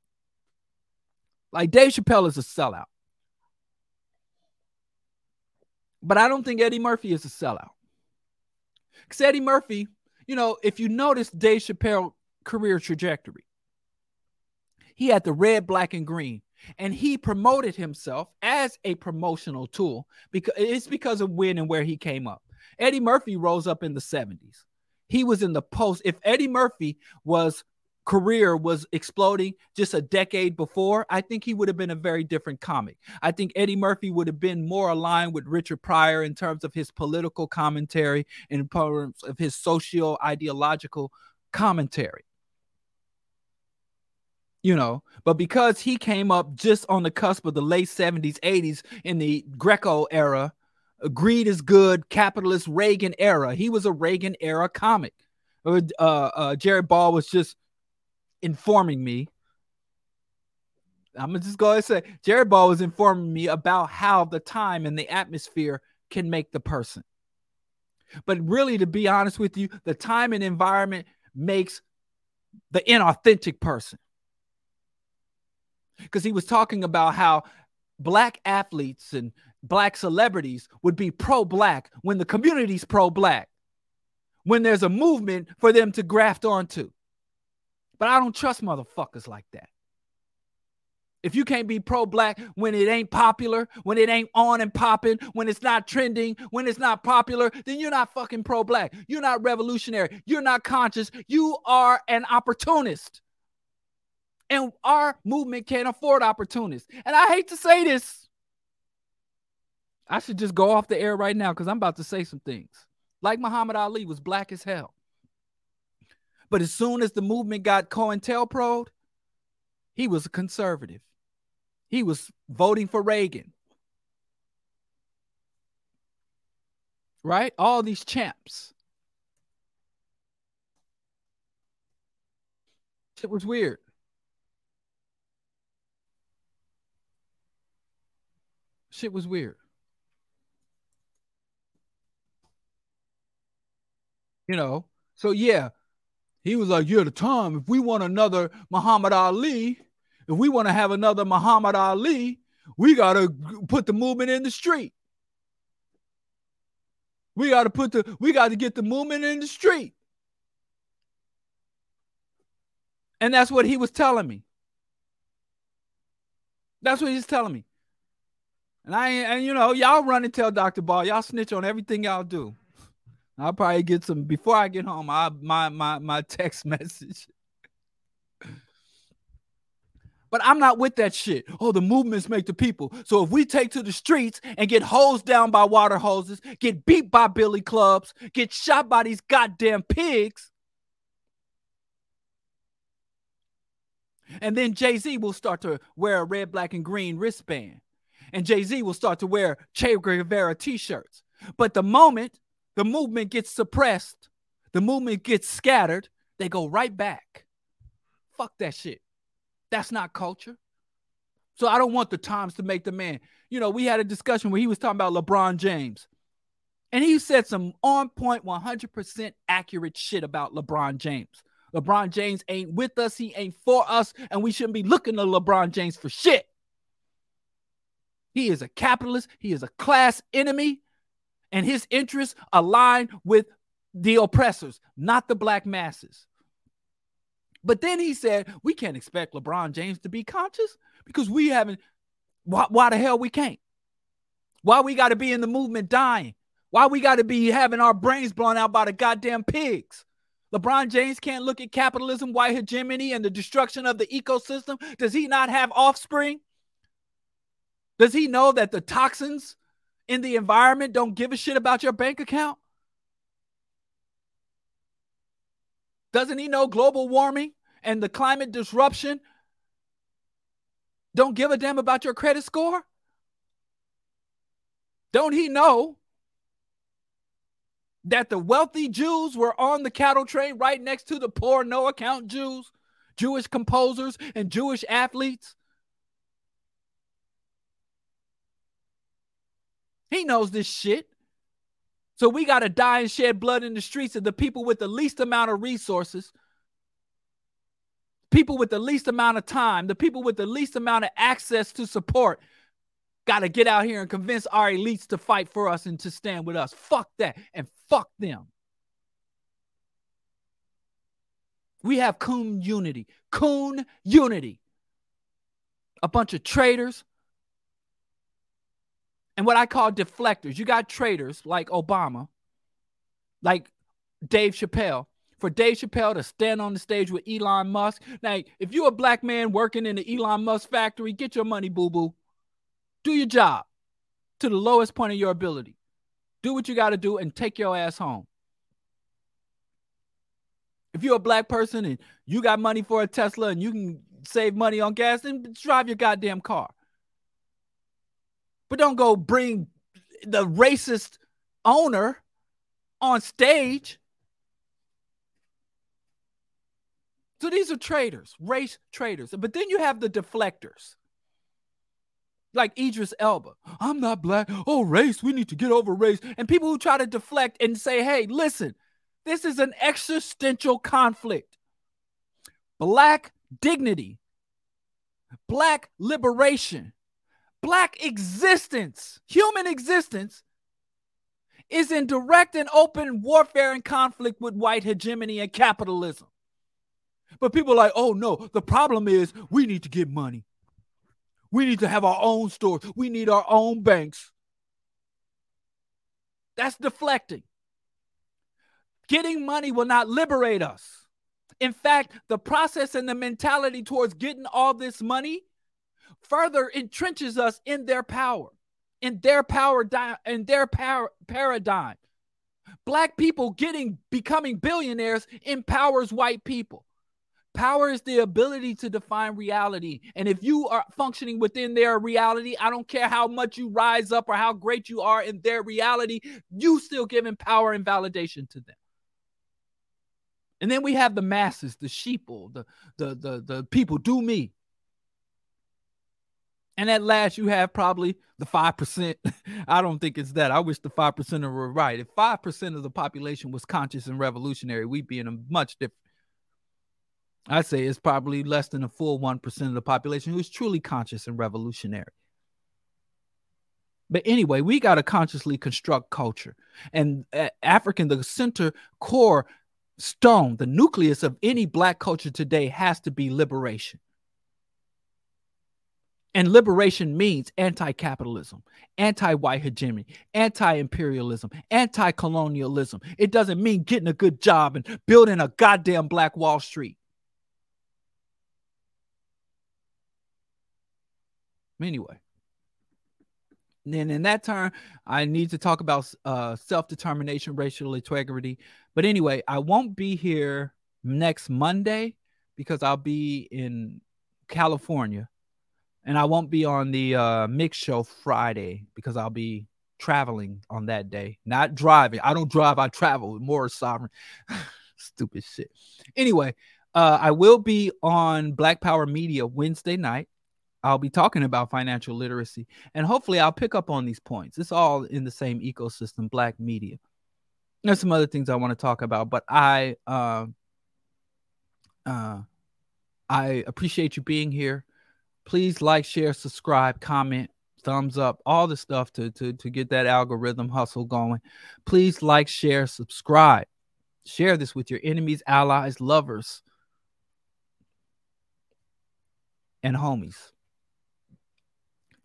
like Dave Chappelle is a sellout. But I don't think Eddie Murphy is a sellout. Because Eddie Murphy, you know, if you notice Dave Chappelle career trajectory, he had the red, black, and green. And he promoted himself as a promotional tool because it's because of when and where he came up. Eddie Murphy rose up in the 70s. He was in the post. If Eddie Murphy was career was exploding just a decade before, I think he would have been a very different comic. I think Eddie Murphy would have been more aligned with Richard Pryor in terms of his political commentary, and in terms of his socio ideological commentary. You know, but because he came up just on the cusp of the late 70s, 80s in the Greco era, greed is good, capitalist Reagan era. He was a Reagan era comic. Uh, uh, Jared Ball was just informing me. I'm gonna just go and say Jared Ball was informing me about how the time and the atmosphere can make the person. But really, to be honest with you, the time and environment makes the inauthentic person. Because he was talking about how black athletes and black celebrities would be pro black when the community's pro black, when there's a movement for them to graft onto. But I don't trust motherfuckers like that. If you can't be pro black when it ain't popular, when it ain't on and popping, when it's not trending, when it's not popular, then you're not fucking pro black. You're not revolutionary. You're not conscious. You are an opportunist. And our movement can't afford opportunists. And I hate to say this. I should just go off the air right now because I'm about to say some things. Like Muhammad Ali was black as hell. But as soon as the movement got COINTELPRO, he was a conservative. He was voting for Reagan. Right? All these champs. It was weird. Shit was weird. You know, so yeah, he was like, Yeah, the time, if we want another Muhammad Ali, if we want to have another Muhammad Ali, we gotta put the movement in the street. We gotta put the we gotta get the movement in the street. And that's what he was telling me. That's what he's telling me. And I and you know, y'all run and tell Dr. Ball, y'all snitch on everything y'all do. I'll probably get some before I get home. I my my my text message. But I'm not with that shit. Oh, the movements make the people. So if we take to the streets and get hosed down by water hoses, get beat by billy clubs, get shot by these goddamn pigs, and then Jay Z will start to wear a red, black, and green wristband, and Jay Z will start to wear Che Guevara t-shirts. But the moment the movement gets suppressed, the movement gets scattered, they go right back. Fuck that shit. That's not culture. So I don't want the times to make the man. You know, we had a discussion where he was talking about LeBron James. And he said some on point, 100% accurate shit about LeBron James. LeBron James ain't with us. He ain't for us. And we shouldn't be looking to LeBron James for shit. He is a capitalist. He is a class enemy and his interests align with the oppressors, not the black masses. But then he said, we can't expect LeBron James to be conscious because we haven't. Why, why the hell we can't? Why we got to be in the movement dying? Why we got to be having our brains blown out by the goddamn pigs? LeBron James can't look at capitalism, white hegemony, and the destruction of the ecosystem. Does he not have offspring? Does he know that the toxins in the environment don't give a shit about your bank account? Doesn't he know global warming and the climate disruption don't give a damn about your credit score? Don't he know that the wealthy Jews were on the cattle train right next to the poor, no account Jews, Jewish composers, and Jewish athletes? He knows this shit. So we got to die and shed blood in the streets of the people with the least amount of resources, people with the least amount of time, the people with the least amount of access to support. Got to get out here and convince our elites to fight for us and to stand with us. Fuck that and fuck them. We have coon unity. Coon unity. A bunch of traitors, and what I call deflectors. You got traitors like Obama, like Dave Chappelle. For Dave Chappelle to stand on the stage with Elon Musk. Now, if you're a black man working in the Elon Musk factory, get your money, boo boo. Do your job to the lowest point of your ability. Do what you got to do and take your ass home. If you're a black person and you got money for a Tesla and you can save money on gas, then drive your goddamn car. But don't go bring the racist owner on stage. So these are traitors, race traitors. But then you have the deflectors. Like Idris Elba. I'm not black. Oh, race. We need to get over race. And people who try to deflect and say, hey, listen, this is an existential conflict. Black dignity, black liberation, black existence, human existence, is in direct and open warfare and conflict with white hegemony and capitalism. But people are like, oh no, the problem is we need to get money. We need to have our own stores. We need our own banks. That's deflecting. Getting money will not liberate us. In fact, the process and the mentality towards getting all this money further entrenches us in their power, in their power, di- in their power paradigm. Black people getting becoming billionaires empowers white people. Power is the ability to define reality. And if you are functioning within their reality, I don't care how much you rise up or how great you are in their reality, you still giving power and validation to them. And then we have the masses, the sheeple, the the the, the people do me. And at last, you have probably the 5%. I don't think it's that. I wish the 5% were right. If 5% of the population was conscious and revolutionary, we'd be in a much different. I'd say it's probably less than a full 1% of the population who is truly conscious and revolutionary. But anyway, we got to consciously construct culture. And uh, African, the center core stone, the nucleus of any black culture today has to be liberation. And liberation means anti capitalism, anti white hegemony, anti imperialism, anti colonialism. It doesn't mean getting a good job and building a goddamn black Wall Street. Anyway, then in that turn, I need to talk about uh, self determination, racial integrity. But anyway, I won't be here next Monday because I'll be in California and I won't be on the uh, mix show Friday because I'll be traveling on that day, not driving. I don't drive, I travel. More sovereign, stupid shit. Anyway, uh, I will be on Black Power Media Wednesday night. I'll be talking about financial literacy, and hopefully, I'll pick up on these points. It's all in the same ecosystem, Black media. There's some other things I want to talk about, but I, uh, uh, I appreciate you being here. Please like, share, subscribe, comment, thumbs up, all the stuff to to to get that algorithm hustle going. Please like, share, subscribe. Share this with your enemies, allies, lovers, and homies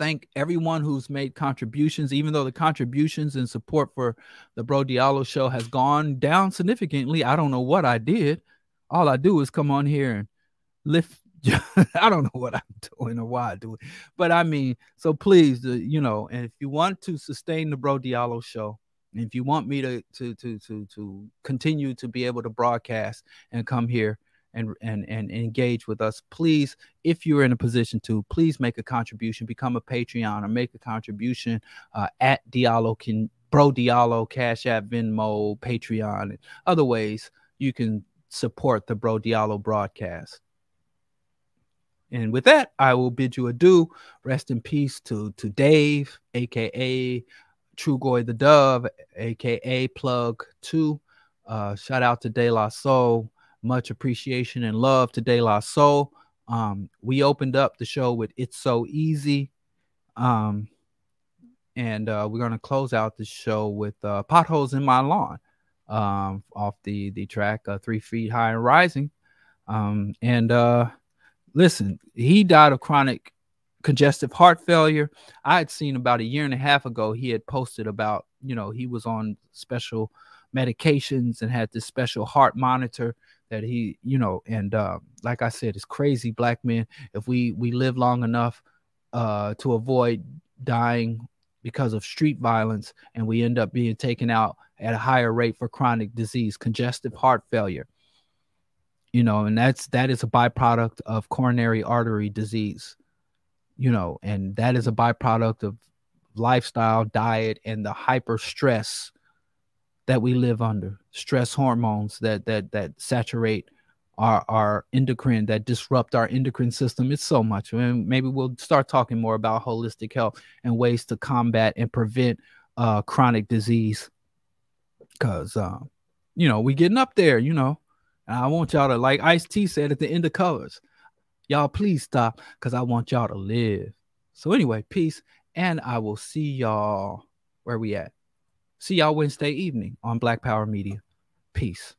thank everyone who's made contributions, even though the contributions and support for the Bro Diallo show has gone down significantly. I don't know what I did. All I do is come on here and lift. I don't know what I'm doing or why I do it, but I mean, so please, uh, you know, and if you want to sustain the Bro Diallo show, and if you want me to to to to to continue to be able to broadcast and come here and and and engage with us please if you're in a position to please make a contribution become a patreon or make a contribution uh, at diallo can bro diallo cash app venmo patreon and other ways you can support the bro diallo broadcast and with that i will bid you adieu rest in peace to to dave aka trugoy the dove aka plug 2 uh shout out to de la soul much appreciation and love to De La Soul. Um, we opened up the show with It's So Easy. Um, and uh, we're to close out the show with uh, Potholes in My Lawn um, off the, the track uh, Three Feet High and Rising. Um, and uh, listen, he died of chronic congestive heart failure. I had seen about a year and a half ago, he had posted about, you know, he was on special medications and had this special heart monitor that he, you know, and uh, like I said, it's crazy, black men. If we we live long enough uh, to avoid dying because of street violence, and we end up being taken out at a higher rate for chronic disease, congestive heart failure. You know, and that's that is a byproduct of coronary artery disease. You know, and that is a byproduct of lifestyle, diet, and the hyper stress that we live under. Stress hormones that that that saturate our our endocrine that disrupt our endocrine system. It's so much I mean, maybe we'll start talking more about holistic health and ways to combat and prevent uh chronic disease. Because uh, you know we getting up there you know and i want y'all to like ice t said at the end of colors y'all please stop because i want y'all to live so anyway peace and i will see y'all where we at See y'all Wednesday evening on Black Power Media. Peace.